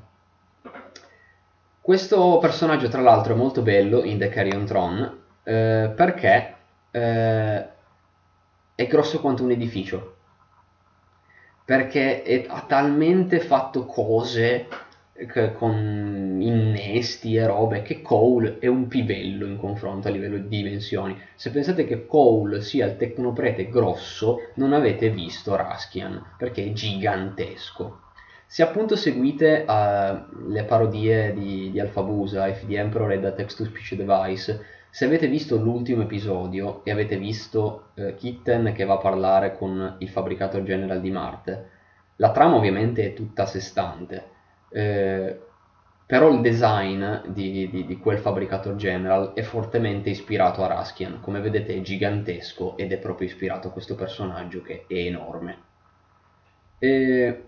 questo personaggio, tra l'altro, è molto bello in The Carrion Throne eh, perché eh, è grosso quanto un edificio. Perché ha talmente fatto cose con innesti e robe che Cole è un pivello in confronto a livello di dimensioni. Se pensate che Cole sia il tecnoprete grosso, non avete visto Raskian, perché è gigantesco. Se appunto seguite uh, le parodie di, di Alphabusa, the Emperor e The Text-to-Speech Device, se avete visto l'ultimo episodio e avete visto uh, Kitten che va a parlare con il fabbricato general di Marte, la trama ovviamente è tutta a sé stante eh, però il design di, di, di, quel Fabricator General è fortemente ispirato a Raskian, come vedete è gigantesco ed è proprio ispirato a questo personaggio che è enorme. E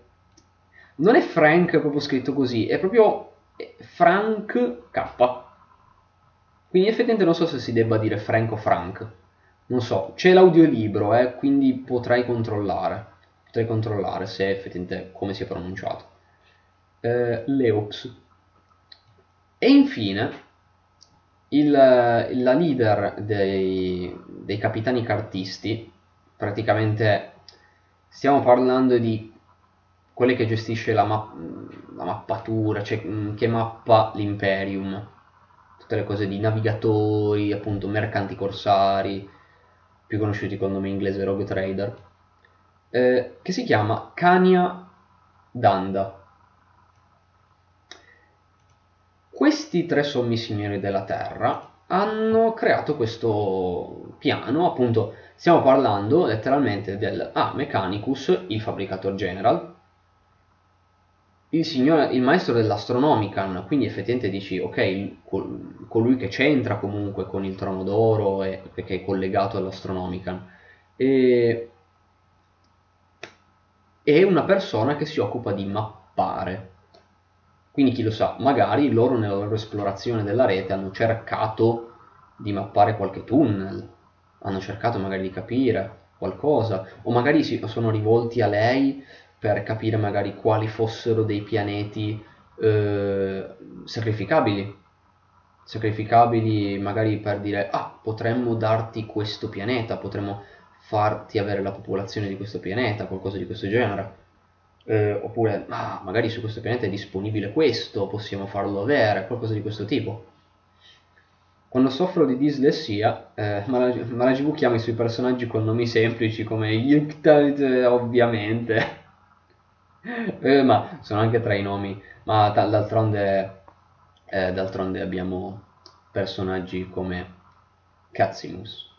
non è Frank proprio scritto così, è proprio Frank K. Quindi effettivamente non so se si debba dire Frank o Frank. Non so, c'è l'audiolibro, eh, quindi potrei controllare. Potrei controllare se effettivamente come si è pronunciato eh, Leops. E infine il, la leader dei, dei capitani cartisti, praticamente stiamo parlando di quelle che gestisce la, ma- la mappatura, cioè mm, che mappa l'Imperium, tutte le cose di navigatori, appunto mercanti corsari, più conosciuti col nome inglese Rogue Trader, eh, che si chiama Kanya Danda. Questi tre sommi signori della Terra hanno creato questo piano, appunto stiamo parlando letteralmente del A. Ah, Mechanicus, il fabbricator general, il, signore, il maestro dell'Astronomican, quindi effettivamente dici, ok, colui che c'entra comunque con il trono d'oro e che è collegato all'Astronomican, e, è una persona che si occupa di mappare quindi chi lo sa, magari loro nella loro esplorazione della rete hanno cercato di mappare qualche tunnel, hanno cercato magari di capire qualcosa, o magari si sono rivolti a lei per capire magari quali fossero dei pianeti eh, sacrificabili. Sacrificabili magari per dire, ah, potremmo darti questo pianeta, potremmo farti avere la popolazione di questo pianeta, qualcosa di questo genere eh, oppure ah, magari su questo pianeta è disponibile questo, possiamo farlo avere, qualcosa di questo tipo. Quando soffro di dislessia, eh, Malagv chiama i suoi personaggi con nomi semplici come Yuktat, ovviamente, eh, ma sono anche tra i nomi, ma d'altronde eh, d'altronde abbiamo personaggi come Catsimus,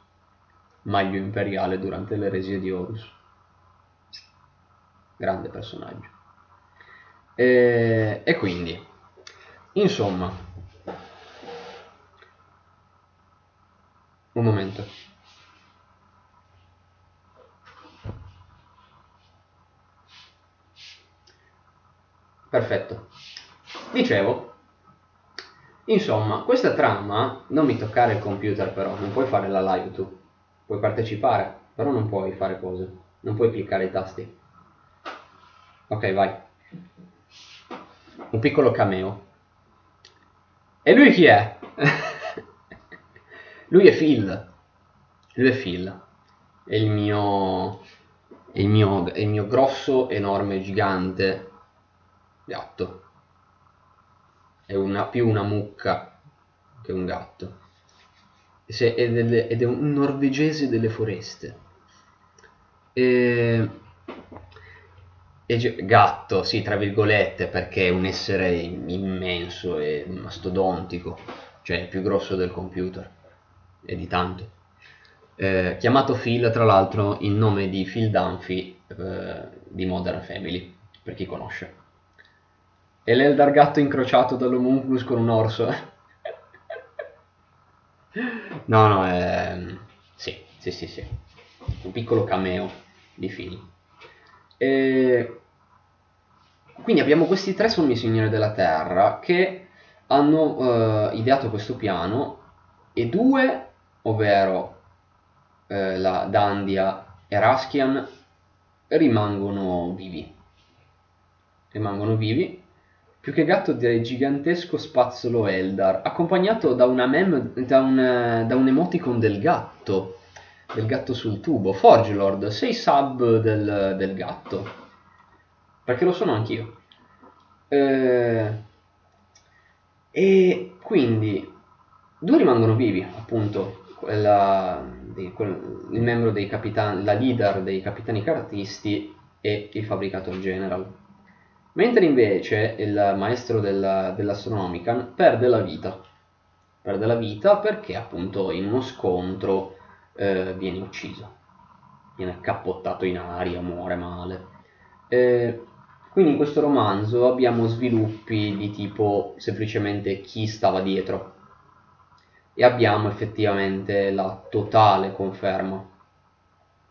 maglio imperiale durante l'eresia di Horus. Grande personaggio. E, e quindi, insomma, un momento. Perfetto. Dicevo, insomma, questa trama, non mi toccare il computer però, non puoi fare la live tu, puoi partecipare, però non puoi fare cose, non puoi cliccare i tasti. Ok, vai. Un piccolo cameo. E lui chi è? lui è Phil. Lui è Phil. È il mio, è il mio, è il mio grosso, enorme, gigante gatto. È una, più una mucca che un gatto. Ed è, ed è un norvegese delle foreste. E, gatto, sì, tra virgolette, perché è un essere immenso e mastodontico, cioè più grosso del computer, e di tanto. Eh, chiamato Phil, tra l'altro, in nome di Phil Dunphy eh, di Modern Family, per chi conosce. E l'Eldar gatto incrociato dall'Homunculus con un orso. no, no, è... Sì, sì, sì, sì. Un piccolo cameo di Phil. E... Quindi abbiamo questi tre sommi signori della Terra che hanno uh, ideato questo piano e due, ovvero uh, la Dandia e Raskian, rimangono vivi. Rimangono vivi più che gatto direi gigantesco spazzolo Eldar, accompagnato da, mem, da, un, da un emoticon del gatto, del gatto sul tubo. Forge Lord, sei sub del, del gatto, perché lo sono anch'io. Eh, e quindi due rimangono vivi, appunto, quella, dei, quel, il membro dei capitani, la leader dei capitani cartisti e il fabbricator general mentre invece il maestro della, dell'Astronomican perde la vita. Perde la vita perché appunto in uno scontro eh, viene ucciso, viene cappottato in aria, muore male. Eh, quindi in questo romanzo abbiamo sviluppi di tipo semplicemente chi stava dietro e abbiamo effettivamente la totale conferma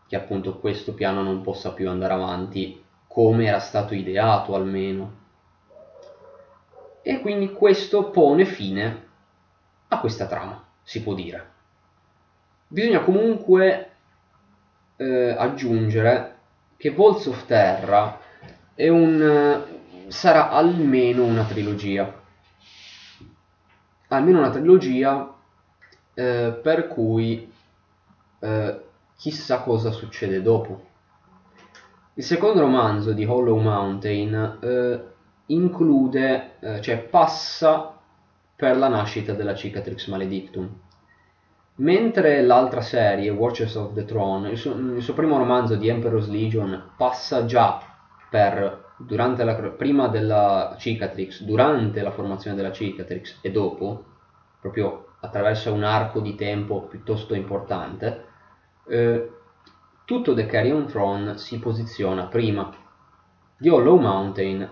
che appunto questo piano non possa più andare avanti come era stato ideato almeno. E quindi questo pone fine a questa trama, si può dire. Bisogna comunque eh, aggiungere che Volts of Terra un, sarà almeno una trilogia. Almeno una trilogia eh, per cui eh, chissà cosa succede dopo il secondo romanzo di Hollow Mountain eh, include, eh, cioè passa per la nascita della Cicatrix Maledictum. Mentre l'altra serie, Watchers of the Throne, il suo, il suo primo romanzo di Emperor's Legion passa già per, la, prima della Cicatrix, durante la formazione della Cicatrix e dopo, proprio attraverso un arco di tempo piuttosto importante, eh, tutto The Carrion Throne si posiziona prima. The Hollow Mountain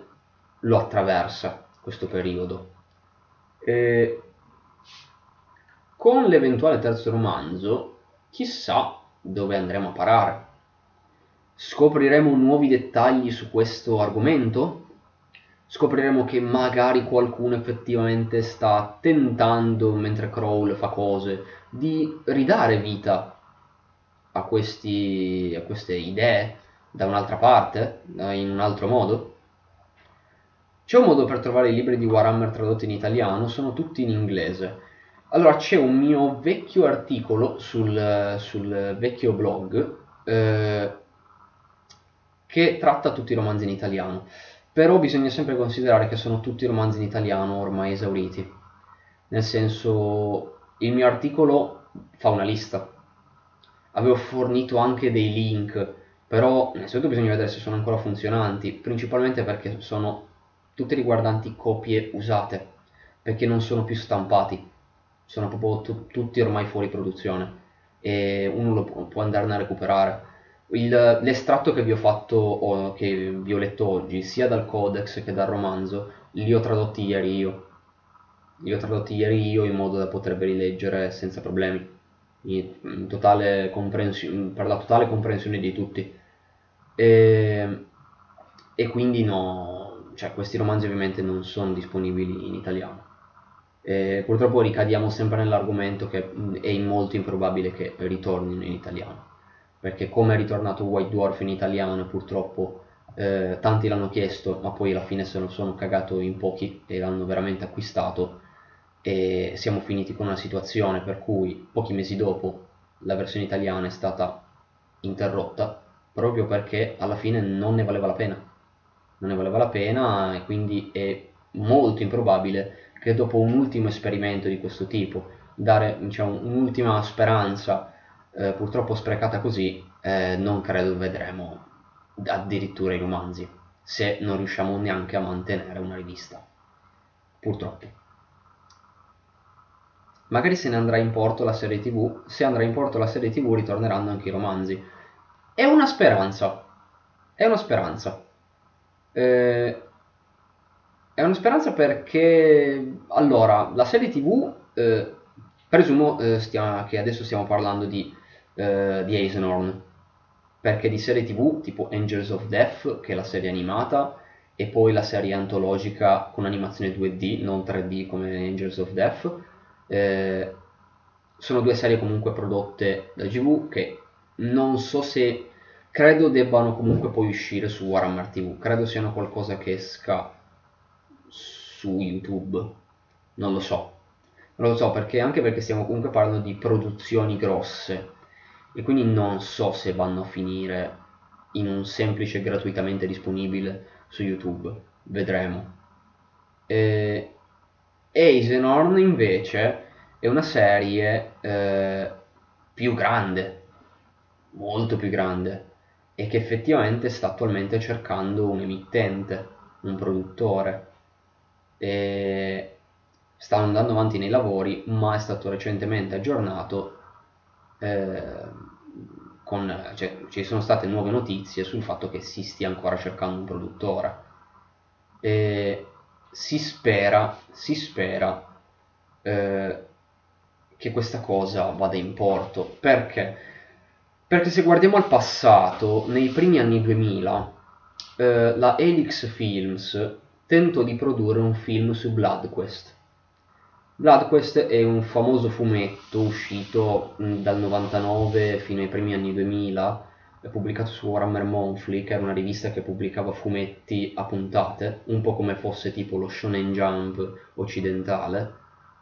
lo attraversa questo periodo. E con l'eventuale terzo romanzo, chissà dove andremo a parare. Scopriremo nuovi dettagli su questo argomento? Scopriremo che magari qualcuno effettivamente sta tentando, mentre Crawl fa cose, di ridare vita a, questi, a queste idee da un'altra parte, in un altro modo. C'è un modo per trovare i libri di Warhammer tradotti in italiano, sono tutti in inglese. Allora c'è un mio vecchio articolo sul, sul vecchio blog eh, che tratta tutti i romanzi in italiano, però bisogna sempre considerare che sono tutti romanzi in italiano ormai esauriti. Nel senso, il mio articolo fa una lista, avevo fornito anche dei link, però innanzitutto bisogna vedere se sono ancora funzionanti, principalmente perché sono tutti riguardanti copie usate. perché non sono più stampati, sono proprio tu- tutti ormai fuori produzione e uno lo può, andarne a recuperare. Il, l'estratto che vi ho fatto, o che vi ho letto oggi, sia dal codex che dal romanzo, li ho tradotti ieri io. Li ho tradotti ieri io in modo da potervi rileggere senza problemi, in totale per la totale comprensione di tutti. E, e quindi no, cioè questi romanzi ovviamente non sono disponibili in italiano. E purtroppo ricadiamo sempre nell'argomento che è molto improbabile che ritornino in italiano, perché come è ritornato White Dwarf in italiano purtroppo eh, tanti l'hanno chiesto, ma poi alla fine se lo sono cagato in pochi e l'hanno veramente acquistato e siamo finiti con una situazione per cui pochi mesi dopo la versione italiana è stata interrotta proprio perché alla fine non ne valeva la pena. Non ne valeva la pena e quindi è molto improbabile che dopo un ultimo esperimento di questo tipo, dare diciamo, un'ultima speranza eh, purtroppo sprecata così, eh, non credo vedremo addirittura i romanzi, se non riusciamo neanche a mantenere una rivista. Purtroppo. Magari se ne andrà in porto la serie tv, se andrà in porto la serie tv ritorneranno anche i romanzi. È una speranza. È una speranza. Eh, è una speranza perché, allora, la serie tv, eh, presumo eh, stia, che adesso stiamo parlando di, eh, di Eisenhorn, perché di serie tv tipo Angels of Death, che è la serie animata, e poi la serie antologica con animazione 2D, non 3D come Angels of Death, eh, sono due serie comunque prodotte da GV che non so se credo debbano comunque poi uscire su Warhammer TV, credo siano qualcosa che esca su YouTube, non lo so, non lo so perché anche perché stiamo comunque parlando di produzioni grosse. E quindi non so se vanno a finire in un semplice gratuitamente disponibile su YouTube, vedremo. E Eisenhorn invece è una serie eh, più grande, molto più grande, e che effettivamente sta attualmente cercando un emittente, un produttore. E stanno andando avanti nei lavori, ma è stato recentemente aggiornato eh, con, cioè, ci sono state nuove notizie sul fatto che si stia ancora cercando un produttore. E si spera, si spera eh, che questa cosa vada in porto. Perché? Perché se guardiamo al passato, nei primi anni 2000, eh, la Helix Films tentò di produrre un film su BloodQuest. BloodQuest è un famoso fumetto uscito mh, dal 99 fino ai primi anni 2000 pubblicato su Warhammer Monthly, che era una rivista che pubblicava fumetti a puntate, un po' come fosse tipo lo Shonen Jump occidentale,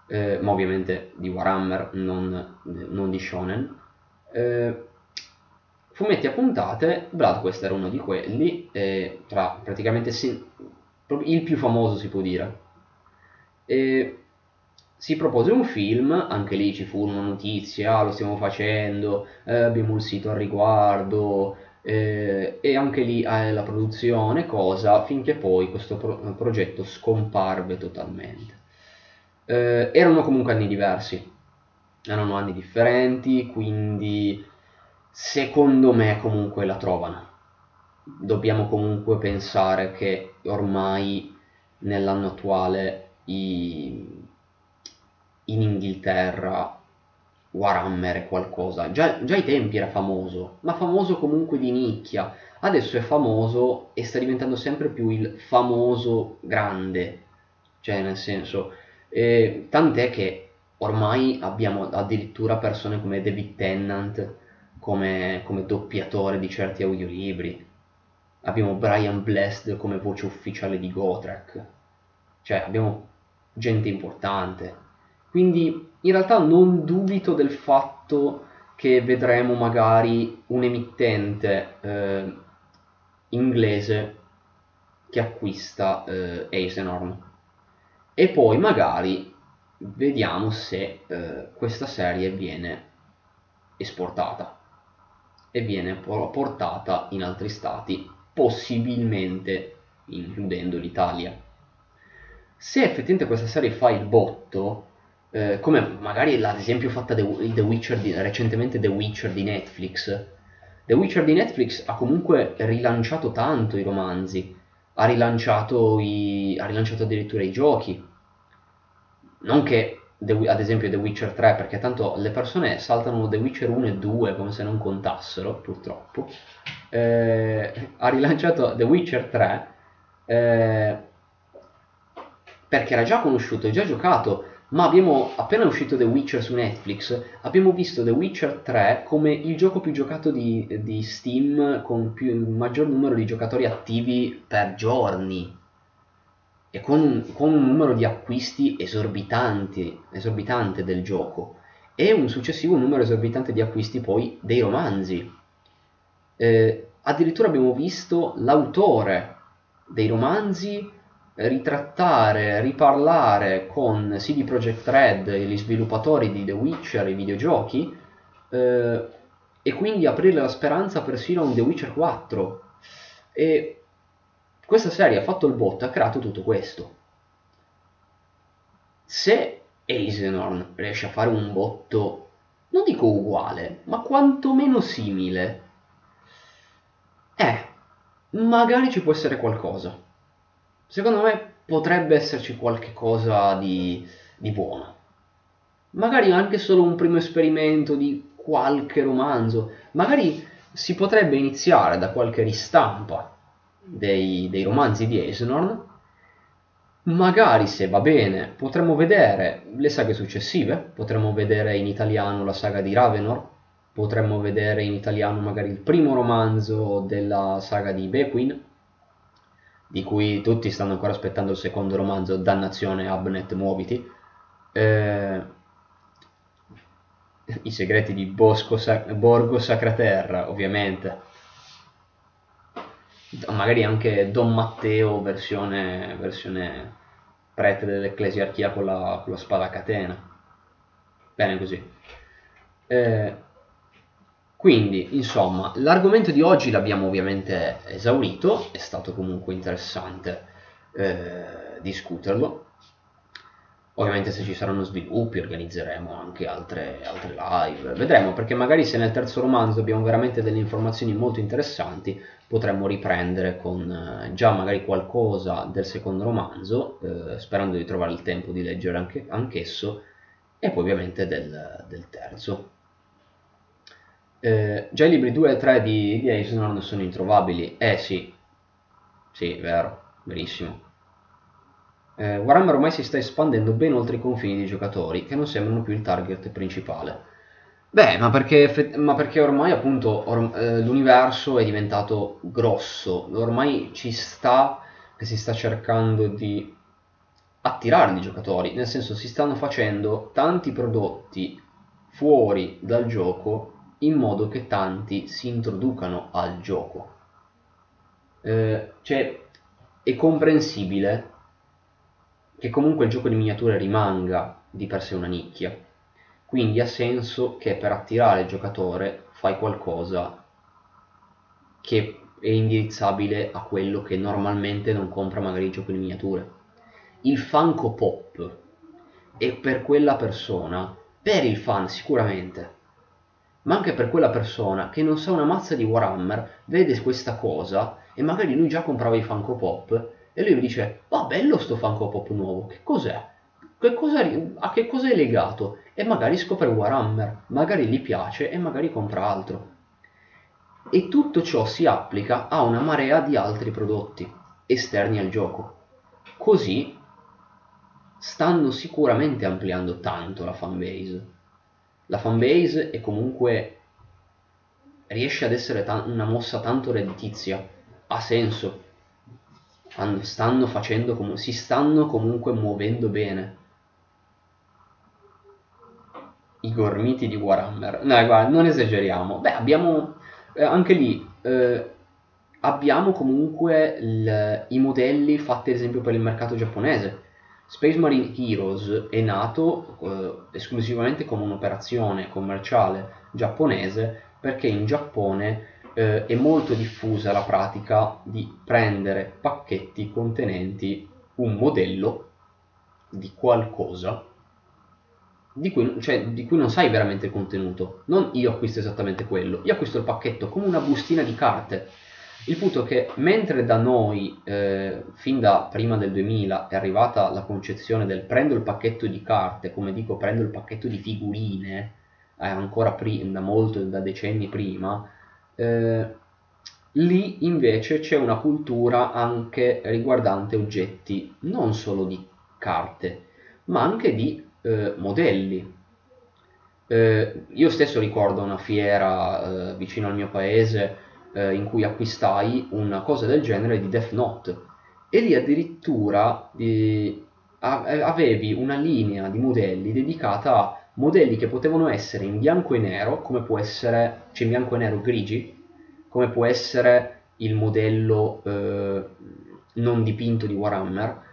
eh, ma ovviamente di Warhammer, non, non di Shonen. Eh, fumetti a puntate, Bloodquest era uno di quelli, tra praticamente si, il più famoso si può dire. E si propose un film, anche lì ci fu una notizia, ah, lo stiamo facendo, eh, abbiamo un sito al riguardo, eh, e anche lì eh, la produzione, cosa, finché poi questo pro- progetto scomparve totalmente. Eh, erano comunque anni diversi, erano anni differenti, quindi secondo me comunque la trovano. Dobbiamo comunque pensare che ormai nell'anno attuale i in Inghilterra Warhammer è qualcosa, già, già ai tempi era famoso, ma famoso comunque di nicchia, adesso è famoso e sta diventando sempre più il famoso grande, cioè nel senso, eh, tant'è che ormai abbiamo addirittura persone come David Tennant come, come doppiatore di certi audiolibri, abbiamo Brian Blessed come voce ufficiale di Gotrek, cioè abbiamo gente importante, quindi in realtà non dubito del fatto che vedremo magari un emittente eh, inglese che acquista eh, Eisenhorn. E poi magari vediamo se eh, questa serie viene esportata e viene portata in altri stati possibilmente includendo l'Italia se effettivamente questa serie fa il botto, eh, come magari ad esempio fatta The, The Witcher di, recentemente The Witcher di Netflix, The Witcher di Netflix ha comunque rilanciato tanto i romanzi, ha rilanciato, i, ha rilanciato addirittura i giochi. Non che The, ad esempio The Witcher 3, perché tanto le persone saltano The Witcher 1 e 2 come se non contassero, purtroppo. Eh, ha rilanciato The Witcher 3 eh, perché era già conosciuto, è già giocato, ma abbiamo appena uscito The Witcher su Netflix, abbiamo visto The Witcher 3 come il gioco più giocato di, di Steam con più, il maggior numero di giocatori attivi per giorni e con, con un numero di acquisti esorbitanti, esorbitante del gioco e un successivo numero esorbitante di acquisti poi dei romanzi. Eh, addirittura abbiamo visto l'autore dei romanzi ritrattare, riparlare con CD Projekt Red e gli sviluppatori di The Witcher, i videogiochi, eh, e quindi aprire la speranza persino a un The Witcher 4. E questa serie ha fatto il botto, ha creato tutto questo. Se Eisenhorn riesce a fare un botto, non dico uguale, ma quantomeno simile, eh, magari ci può essere qualcosa secondo me potrebbe esserci qualche cosa di, di buono. Magari anche solo un primo esperimento di qualche romanzo. Magari si potrebbe iniziare da qualche ristampa dei, dei romanzi di Eisenhorn. Magari se va bene potremmo vedere le saghe successive, potremmo vedere in italiano la saga di Ravenor, potremmo vedere in italiano magari il primo romanzo della saga di Bequin, di cui tutti stanno ancora aspettando il secondo romanzo, Dannazione, Abnet, muoviti. Eh, I segreti di Bosco, Borgo Sacraterra, ovviamente. Magari anche Don Matteo, versione, versione prete dell'ecclesiarchia con la, con la spada a catena. Bene così. Eh, quindi, insomma, l'argomento di oggi l'abbiamo ovviamente esaurito, è stato comunque interessante eh, discuterlo. Ovviamente se ci saranno sviluppi organizzeremo anche altre, altre live, vedremo perché magari se nel terzo romanzo abbiamo veramente delle informazioni molto interessanti potremmo riprendere con eh, già magari qualcosa del secondo romanzo, eh, sperando di trovare il tempo di leggere anche, anch'esso, e poi ovviamente del, del terzo. Eh, già i libri 2 e 3 di, di Eisenhorn sono introvabili. Eh sì, sì, vero, verissimo. Eh, Warhammer ormai si sta espandendo ben oltre i confini dei giocatori, che non sembrano più il target principale. Beh, ma perché, ma perché ormai appunto or, eh, l'universo è diventato grosso, ormai ci sta che si sta cercando di attirare i giocatori, nel senso si stanno facendo tanti prodotti fuori dal gioco in modo che tanti si introducano al gioco. Eh, cioè, è comprensibile che comunque il gioco di miniature rimanga di per sé una nicchia, quindi ha senso che per attirare il giocatore fai qualcosa che è indirizzabile a quello che normalmente non compra magari il gioco di miniature. Il Funko Pop è per quella persona, per il fan sicuramente, ma anche per quella persona che non sa una mazza di Warhammer, vede questa cosa e magari lui già comprava i Funko Pop e lui mi dice "Ma oh, bello sto Funko Pop nuovo, che cos'è? Che cosa, a che cosa è legato?" E magari scopre Warhammer, magari gli piace e magari compra altro. E tutto ciò si applica a una marea di altri prodotti esterni al gioco. Così stanno sicuramente ampliando tanto la fanbase la fanbase è comunque riesce ad essere ta- una mossa tanto redditizia, ha senso, stanno facendo com- si stanno comunque muovendo bene. I gormiti di Warhammer. No, guarda, non esageriamo. Beh, abbiamo eh, anche lì eh, abbiamo comunque il, i modelli fatti ad esempio per il mercato giapponese Space Marine Heroes è nato eh, esclusivamente come un'operazione commerciale giapponese perché in Giappone eh, è molto diffusa la pratica di prendere pacchetti contenenti un modello di qualcosa di cui, cioè, di cui, non sai veramente il contenuto. Non io acquisto esattamente quello, io acquisto il pacchetto come una bustina di carte. Il punto è che mentre da noi, eh, fin da prima del 2000, è arrivata la concezione del prendo il pacchetto di carte, come dico prendo il pacchetto di figurine, eh, ancora prima, da molto, da decenni prima, eh, lì invece c'è una cultura anche riguardante oggetti, non solo di carte, ma anche di eh, modelli. Eh, io stesso ricordo una fiera eh, vicino al mio paese eh, in cui acquistai una cosa del genere di Death Note e lì addirittura eh, avevi una linea di modelli dedicata a modelli che potevano essere in bianco e nero, come può essere, cioè in bianco e nero grigi, come può essere il modello eh, non dipinto di Warhammer,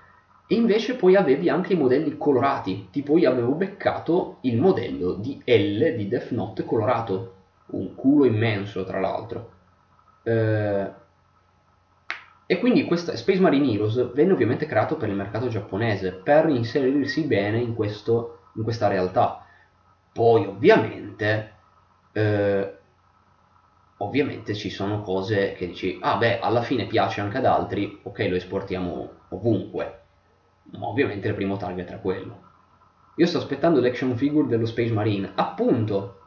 e invece poi avevi anche i modelli colorati, tipo io avevo beccato il modello di L di Death Note colorato, un culo immenso tra l'altro. Eh, e quindi questa Space Marine Heroes venne ovviamente creato per il mercato giapponese, per inserirsi bene in, questo, in questa realtà. Poi ovviamente, eh, ovviamente ci sono cose che dici, ah beh, alla fine piace anche ad altri, ok lo esportiamo ovunque ovviamente il primo target era quello. Io sto aspettando l'action figure dello Space Marine, appunto,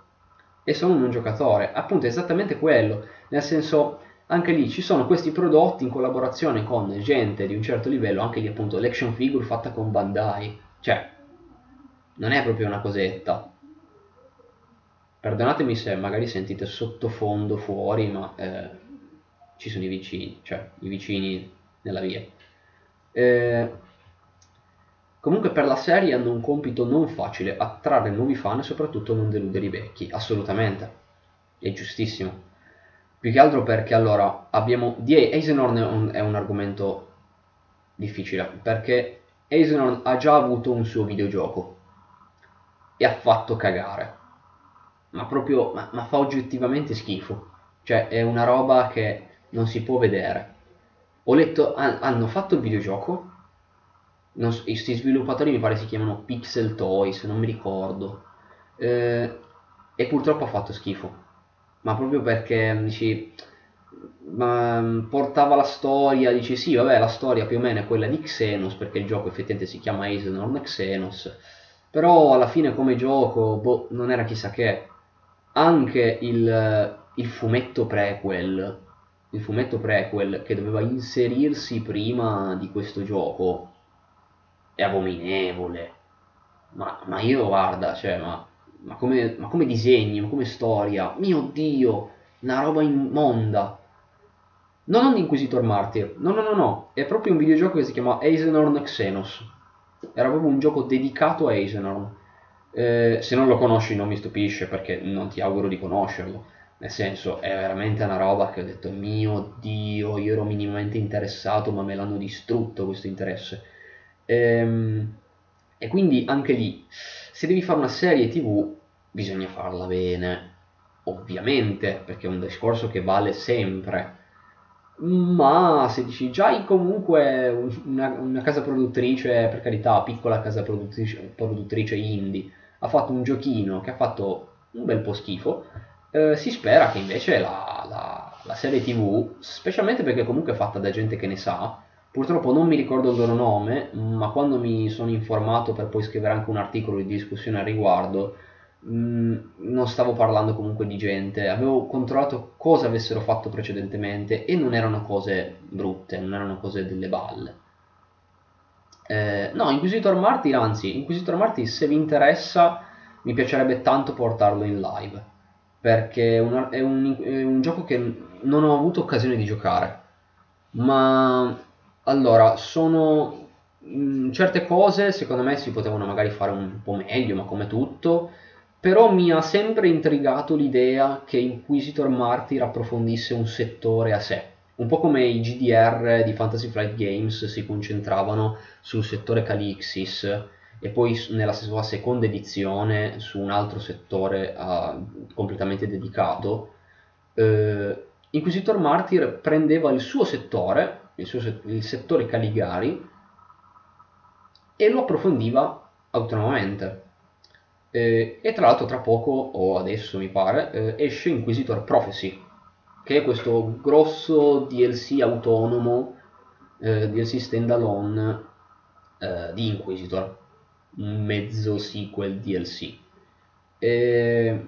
e sono un giocatore, appunto è esattamente quello, nel senso anche lì ci sono questi prodotti in collaborazione con gente di un certo livello, anche lì appunto l'action figure fatta con Bandai, cioè non è proprio una cosetta. Perdonatemi se magari sentite sottofondo fuori, ma eh, ci sono i vicini, cioè i vicini nella via. Eh, Comunque per la serie hanno un compito non facile, attrarre nuovi fan e soprattutto non deludere i vecchi, assolutamente. È giustissimo. Più che altro perché allora abbiamo... Di Eisenhorn è un, argomento difficile, perché Eisenhorn ha già avuto un suo videogioco e ha fatto cagare. Ma proprio, ma, ma fa oggettivamente schifo. Cioè è una roba che non si può vedere. Ho letto, hanno fatto il videogioco so, questi sviluppatori mi pare si chiamano Pixel Toys, non mi ricordo. Eh, e purtroppo ha fatto schifo. Ma proprio perché dici, ma, portava la storia, dici sì, vabbè, la storia più o meno è quella di Xenos, perché il gioco effettivamente si chiama Eisenhorn Xenos. Però alla fine come gioco, boh, non era chissà che. Anche il, il fumetto prequel, il fumetto prequel che doveva inserirsi prima di questo gioco, è abominevole. Ma, ma io guarda, cioè, ma, ma, come, ma come disegni, ma come storia, mio Dio, una roba immonda. Non un Inquisitor Martyr, no, no, no, no, è proprio un videogioco che si chiama Eisenhorn Xenos. Era proprio un gioco dedicato a Eisenhorn. Eh, se non lo conosci non mi stupisce perché non ti auguro di conoscerlo. Nel senso, è veramente una roba che ho detto, mio Dio, io ero minimamente interessato, ma me l'hanno distrutto questo interesse. Ehm, e quindi anche lì, se devi fare una serie TV, bisogna farla bene, ovviamente, perché è un discorso che vale sempre. Ma se dici già comunque una, una, casa produttrice, per carità, piccola casa produttrice, produttrice indie, ha fatto un giochino che ha fatto un bel po' schifo, eh, si spera che invece la, la, la serie TV, specialmente perché comunque è fatta da gente che ne sa, Purtroppo non mi ricordo il loro nome, ma quando mi sono informato per poi scrivere anche un articolo di discussione al riguardo, mh, mm, non stavo parlando comunque di gente, avevo controllato cosa avessero fatto precedentemente e non erano cose brutte, non erano cose delle balle. Eh, no, Inquisitor Martyr, anzi, Inquisitor Martyr se vi interessa mi piacerebbe tanto portarlo in live, perché è un, è un, è un gioco che non ho avuto occasione di giocare, ma allora, sono mh, mm, certe cose secondo me si potevano magari fare un po' meglio, ma come tutto, però mi ha sempre intrigato l'idea che Inquisitor Martyr approfondisse un settore a sé. Un po' come i GDR di Fantasy Flight Games si concentravano sul settore Calixis e poi nella sua seconda edizione su un altro settore uh, completamente dedicato. Uh, Inquisitor Martyr prendeva il suo settore il, suo, il settore Caligari e lo approfondiva autonomamente. Eh, e tra l'altro tra poco, o adesso mi pare, eh, esce Inquisitor Prophecy, che è questo grosso DLC autonomo, eh, DLC standalone eh, di Inquisitor, un mezzo sequel DLC. E,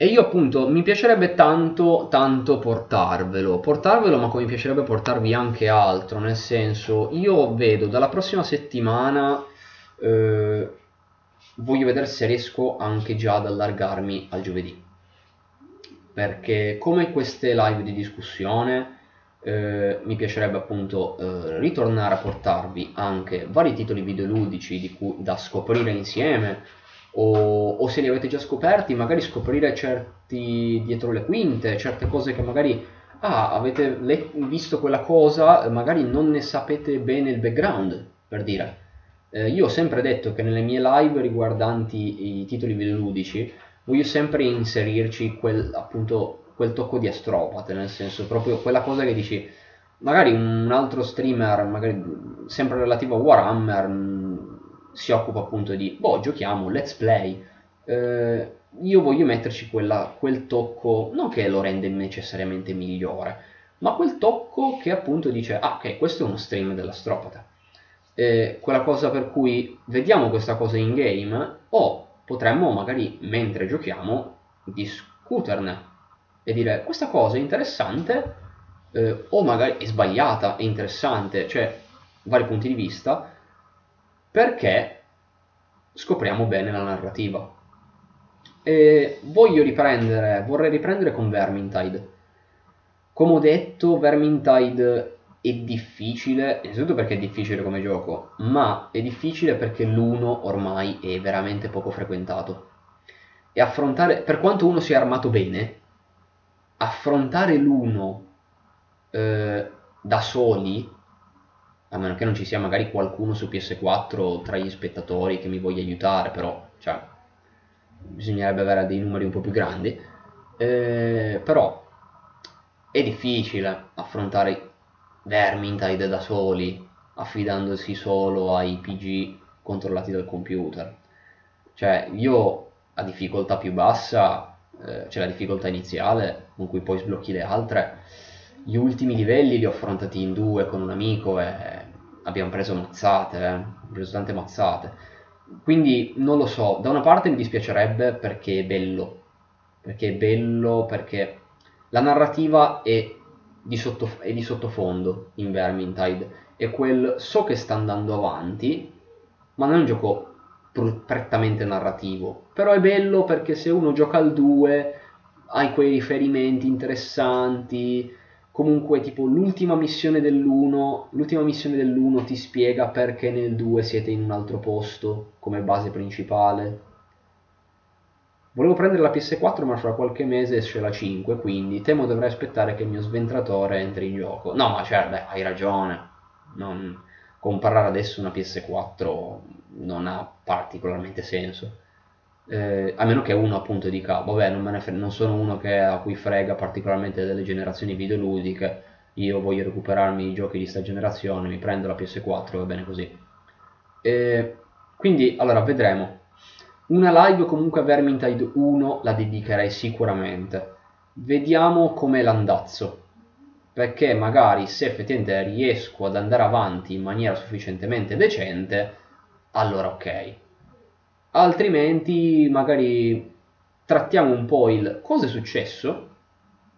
e io appunto mi piacerebbe tanto, tanto portarvelo, portarvelo ma come mi piacerebbe portarvi anche altro, nel senso io vedo dalla prossima settimana eh, voglio vedere se riesco anche già ad allargarmi al giovedì. Perché come queste live di discussione eh, mi piacerebbe appunto eh, ritornare a portarvi anche vari titoli videoludici cui, da scoprire insieme o, o, se li avete già scoperti magari scoprire certi dietro le quinte certe cose che magari ah avete le- visto quella cosa magari non ne sapete bene il background per dire. Eh, io ho sempre detto che nelle mie live riguardanti i titoli videoludici voglio sempre inserirci quel, appunto, quel tocco di astropate, nel senso proprio quella cosa che dici, magari un altro streamer, magari sempre relativo a Warhammer, si occupa appunto di, boh, giochiamo, let's play. Eh, io voglio metterci quella, quel tocco, non che lo rende necessariamente migliore, ma quel tocco che appunto dice, ah ok, questo è uno stream dell'astropata eh, quella cosa per cui vediamo questa cosa in game o potremmo magari mentre giochiamo discuterne e dire questa cosa è interessante eh, o magari è sbagliata, è interessante, cioè vari punti di vista perché scopriamo bene la narrativa. E voglio riprendere, vorrei riprendere con Vermintide. Come ho detto, Vermintide è difficile, innanzitutto perché è difficile come gioco, ma è difficile perché l'uno ormai è veramente poco frequentato. E affrontare, per quanto uno sia armato bene, affrontare l'uno eh, da soli, a meno che non ci sia magari qualcuno su PS4 tra gli spettatori che mi voglia aiutare, però cioè, bisognerebbe avere dei numeri un po' più grandi, eh, però è difficile affrontare Vermintide da soli, affidandosi solo ai PG controllati dal computer. Cioè, io a difficoltà più bassa, eh, c'è la difficoltà iniziale, con cui poi sblocchi le altre, gli ultimi livelli li ho affrontati in due con un amico e abbiamo preso mazzate, eh, preso tante mazzate. Quindi non lo so, da una parte mi dispiacerebbe perché è bello, perché è bello, perché la narrativa è di, sottof- e di sottofondo in Vermintide. È quel so che sta andando avanti, ma non è un gioco pr- prettamente narrativo. Però è bello perché se uno gioca al 2 hai quei riferimenti interessanti. Comunque, tipo, l'ultima missione dell'1, l'ultima missione dell'1 ti spiega perché nel 2 siete in un altro posto come base principale Volevo prendere la PS4 ma fra qualche mese esce la 5, quindi temo dovrei aspettare che il mio sventratore entri in gioco. No, ma cioè, beh, hai ragione. Non... Comprare adesso una PS4 non ha particolarmente senso. Eh, a meno che uno appunto dica, vabbè, non, fre- non sono uno che, a cui frega particolarmente delle generazioni videoludiche, io voglio recuperarmi i giochi di sta generazione, mi prendo la PS4, va bene così. Eh, quindi, allora, vedremo una live comunque a Vermintide 1 la dedicherei sicuramente. Vediamo com'è l'andazzo. Perché magari se effettivamente riesco ad andare avanti in maniera sufficientemente decente, allora ok. Altrimenti magari trattiamo un po' il cosa è successo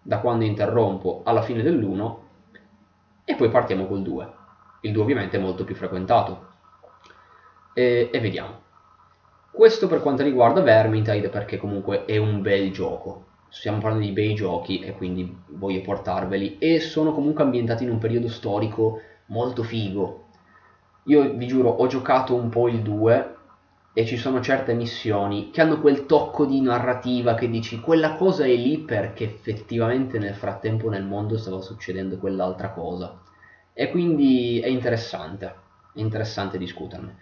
da quando interrompo alla fine dell'1 e poi partiamo col 2. Il 2 ovviamente è molto più frequentato. E, e vediamo. Questo per quanto riguarda Vermintide perché comunque è un bel gioco. Stiamo parlando di bei giochi e quindi voglio portarveli e sono comunque ambientati in un periodo storico molto figo. Io vi giuro, ho giocato un po' il 2 e ci sono certe missioni che hanno quel tocco di narrativa che dici quella cosa è lì perché effettivamente nel frattempo nel mondo stava succedendo quell'altra cosa. E quindi è interessante, è interessante discuterne.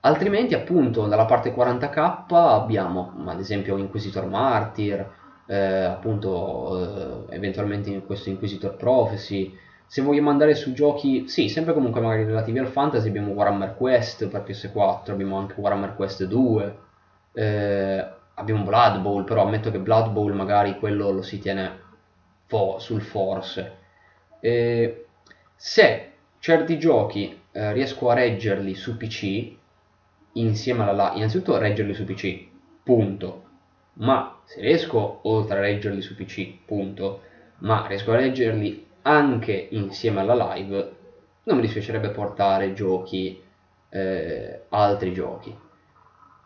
Altrimenti, appunto, dalla parte 40k abbiamo, ad esempio, Inquisitor Martyr, eh, appunto, eh, eventualmente questo Inquisitor Prophecy, Se vogliamo andare su giochi, sì, sempre comunque magari relativi al fantasy, abbiamo Warhammer Quest per PS4, abbiamo anche Warhammer Quest 2, eh, abbiamo Blood Bowl, però ammetto che Blood Bowl magari quello lo si tiene fo- sul force. Eh, se certi giochi eh, riesco a reggerli su PC, insieme alla live, innanzitutto reggerli su PC, punto. Ma se riesco, oltre a reggerli su PC, punto, ma riesco a reggerli anche insieme alla live, non mi dispiacerebbe portare giochi, eh, altri giochi.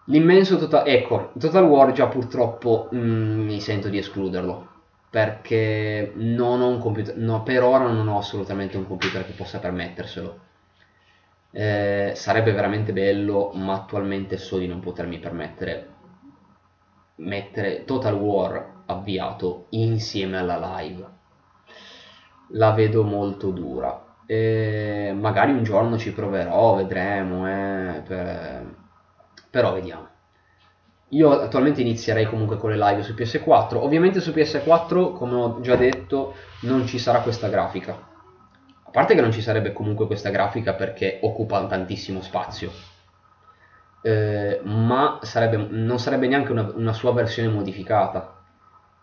L'immenso Total... Ecco, Total War già purtroppo mm, mi sento di escluderlo, perché non ho un computer... No, per ora non ho assolutamente un computer che possa permetterselo. Eh, sarebbe veramente bello, ma attualmente so di non potermi permettere mettere Total War avviato insieme alla live. La vedo molto dura. E magari un giorno ci proverò, vedremo, eh, per... però vediamo. Io attualmente inizierei comunque con le live su PS4. Ovviamente su PS4, come ho già detto, non ci sarà questa grafica a parte che non ci sarebbe comunque questa grafica perché occupa tantissimo spazio, eh, ma sarebbe, non sarebbe neanche una, una, sua versione modificata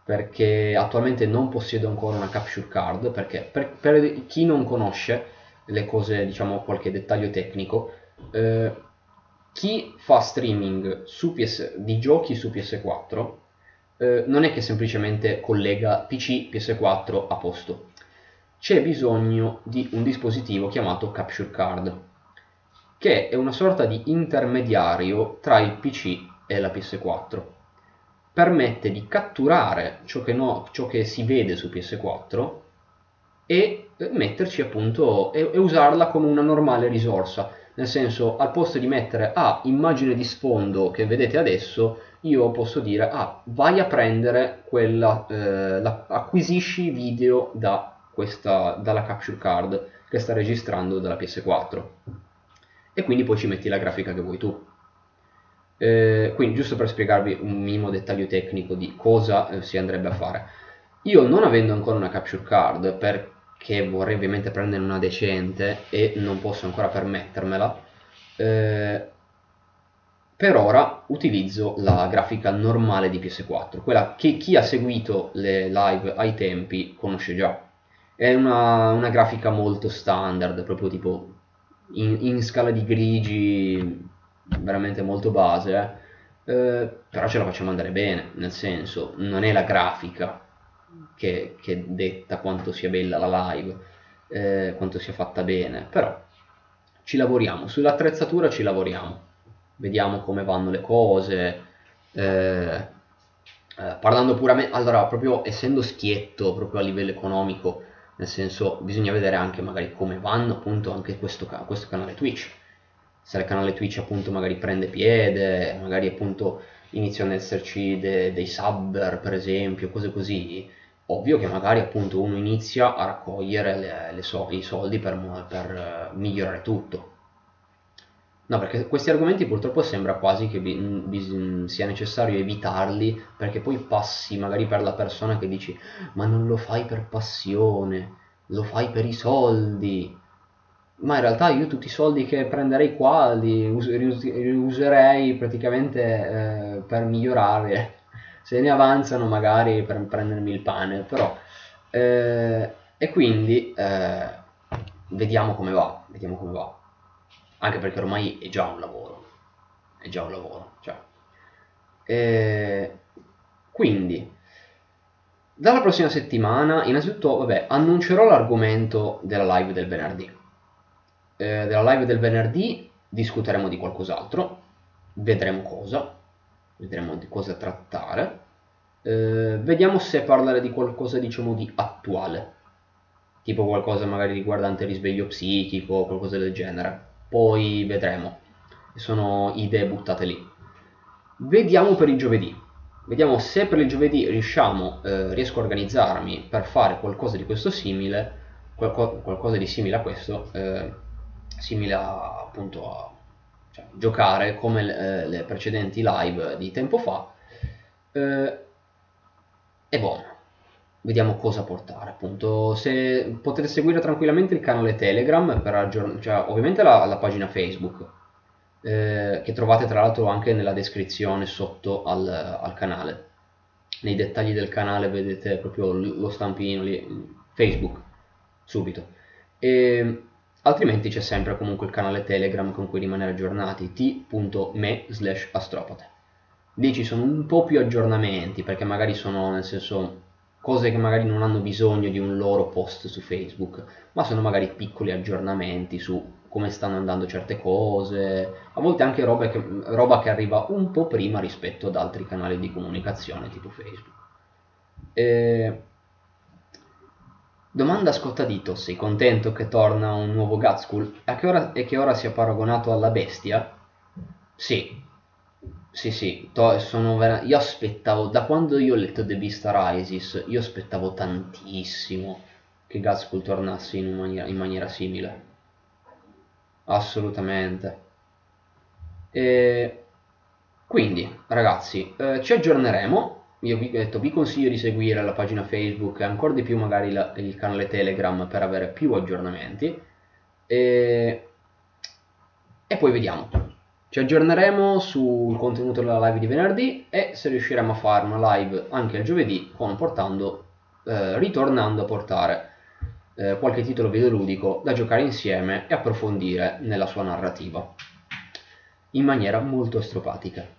perché attualmente non possiedo ancora una capture card perché per, per chi non conosce le cose, diciamo qualche dettaglio tecnico, eh, chi fa streaming PS, di giochi su PS4 eh, non è che semplicemente collega PC PS4 a posto c'è bisogno di un dispositivo chiamato Capture Card, che è una sorta di intermediario tra il PC e la PS4. Permette di catturare ciò che, no, ciò che si vede su PS4 e metterci appunto e, e, usarla come una normale risorsa. Nel senso, al posto di mettere ah, immagine di sfondo che vedete adesso, io posso dire ah, vai a prendere quella, eh, la, acquisisci video da questa, dalla capture card che sta registrando dalla PS4 e quindi poi ci metti la grafica che vuoi tu. Eh, quindi giusto per spiegarvi un minimo dettaglio tecnico di cosa eh, si andrebbe a fare. Io non avendo ancora una capture card perché vorrei ovviamente prendere una decente e non posso ancora permettermela, eh, per ora utilizzo la grafica normale di PS4, quella che chi ha seguito le live ai tempi conosce già è una, una grafica molto standard, proprio tipo in, in, scala di grigi, veramente molto base, eh. Però ce la facciamo andare bene, nel senso, non è la grafica che, che detta quanto sia bella la live, eh, quanto sia fatta bene, però ci lavoriamo, sull'attrezzatura ci lavoriamo, vediamo come vanno le cose, eh, eh, parlando puramente, allora proprio essendo schietto proprio a livello economico, nel senso bisogna vedere anche magari come vanno appunto anche questo, questo canale Twitch se il canale Twitch appunto magari prende piede magari appunto iniziano ad esserci de, dei subber per esempio cose così ovvio che magari appunto uno inizia a raccogliere le, le so, i soldi per, per uh, migliorare tutto No, perché questi argomenti purtroppo sembra quasi che bi- sia necessario evitarli perché poi passi magari per la persona che dici ma non lo fai per passione, lo fai per i soldi. Ma in realtà io tutti i soldi che prenderei qua li us- userei praticamente eh, per migliorare. Se ne avanzano magari per prendermi il pane, però... Eh, e quindi eh, vediamo come va, vediamo come va anche perché ormai è già un lavoro, è già un lavoro, cioè. E quindi, dalla prossima settimana, innanzitutto, vabbè, annuncerò l'argomento della live del venerdì. Eh, della live del venerdì discuteremo di qualcos'altro, vedremo cosa, vedremo di cosa trattare, eh, vediamo se parlare di qualcosa, diciamo, di attuale, tipo qualcosa magari riguardante risveglio psichico, qualcosa del genere poi vedremo. Sono idee buttate lì. Vediamo per il giovedì. Vediamo se per il giovedì riusciamo, eh, riesco a organizzarmi per fare qualcosa di questo simile, qualco, qualcosa di simile a questo, eh, simile a, appunto a cioè, giocare come le, eh, le, precedenti live di tempo fa. Eh, e buono. Vediamo cosa portare appunto. Se potete seguire tranquillamente il canale telegram per aggiornare cioè ovviamente la, la pagina facebook eh, che trovate tra l'altro anche nella descrizione sotto al, al, canale. Nei dettagli del canale vedete proprio lo stampino lì facebook subito. E altrimenti c'è sempre comunque il canale telegram con cui rimanere aggiornati t.me slash astropate lì ci sono un po' più aggiornamenti perché magari sono nel senso cose che magari non hanno bisogno di un loro post su Facebook, ma sono magari piccoli aggiornamenti su come stanno andando certe cose, a volte anche roba che, roba che arriva un po' prima rispetto ad altri canali di comunicazione tipo Facebook. E... Domanda a scottadito, sei contento che torna un nuovo Gatskull e che ora sia paragonato alla bestia? Sì, sì, sì, to- sono vera- io aspettavo, da quando io ho letto The Beast Rises, io aspettavo tantissimo che Gatskull tornasse in maniera, in maniera simile. Assolutamente. E quindi, ragazzi, eh, ci aggiorneremo. Io vi, detto, vi consiglio di seguire la pagina Facebook e ancora di più magari la, il canale Telegram per avere più aggiornamenti. E, e poi vediamo. Ci aggiorneremo sul contenuto della live di venerdì e se riusciremo a fare una live anche il giovedì portando, eh, ritornando a portare eh, qualche titolo videoludico da giocare insieme e approfondire nella sua narrativa in maniera molto astropatica.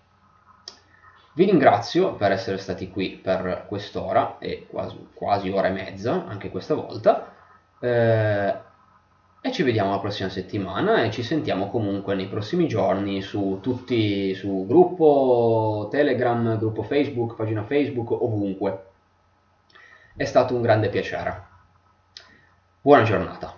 Vi ringrazio per essere stati qui per quest'ora e quasi, quasi ora e mezza anche questa volta. Eh, e ci vediamo la prossima settimana e ci sentiamo comunque nei prossimi giorni su tutti, su gruppo Telegram, gruppo Facebook, pagina Facebook, ovunque. È stato un grande piacere. Buona giornata.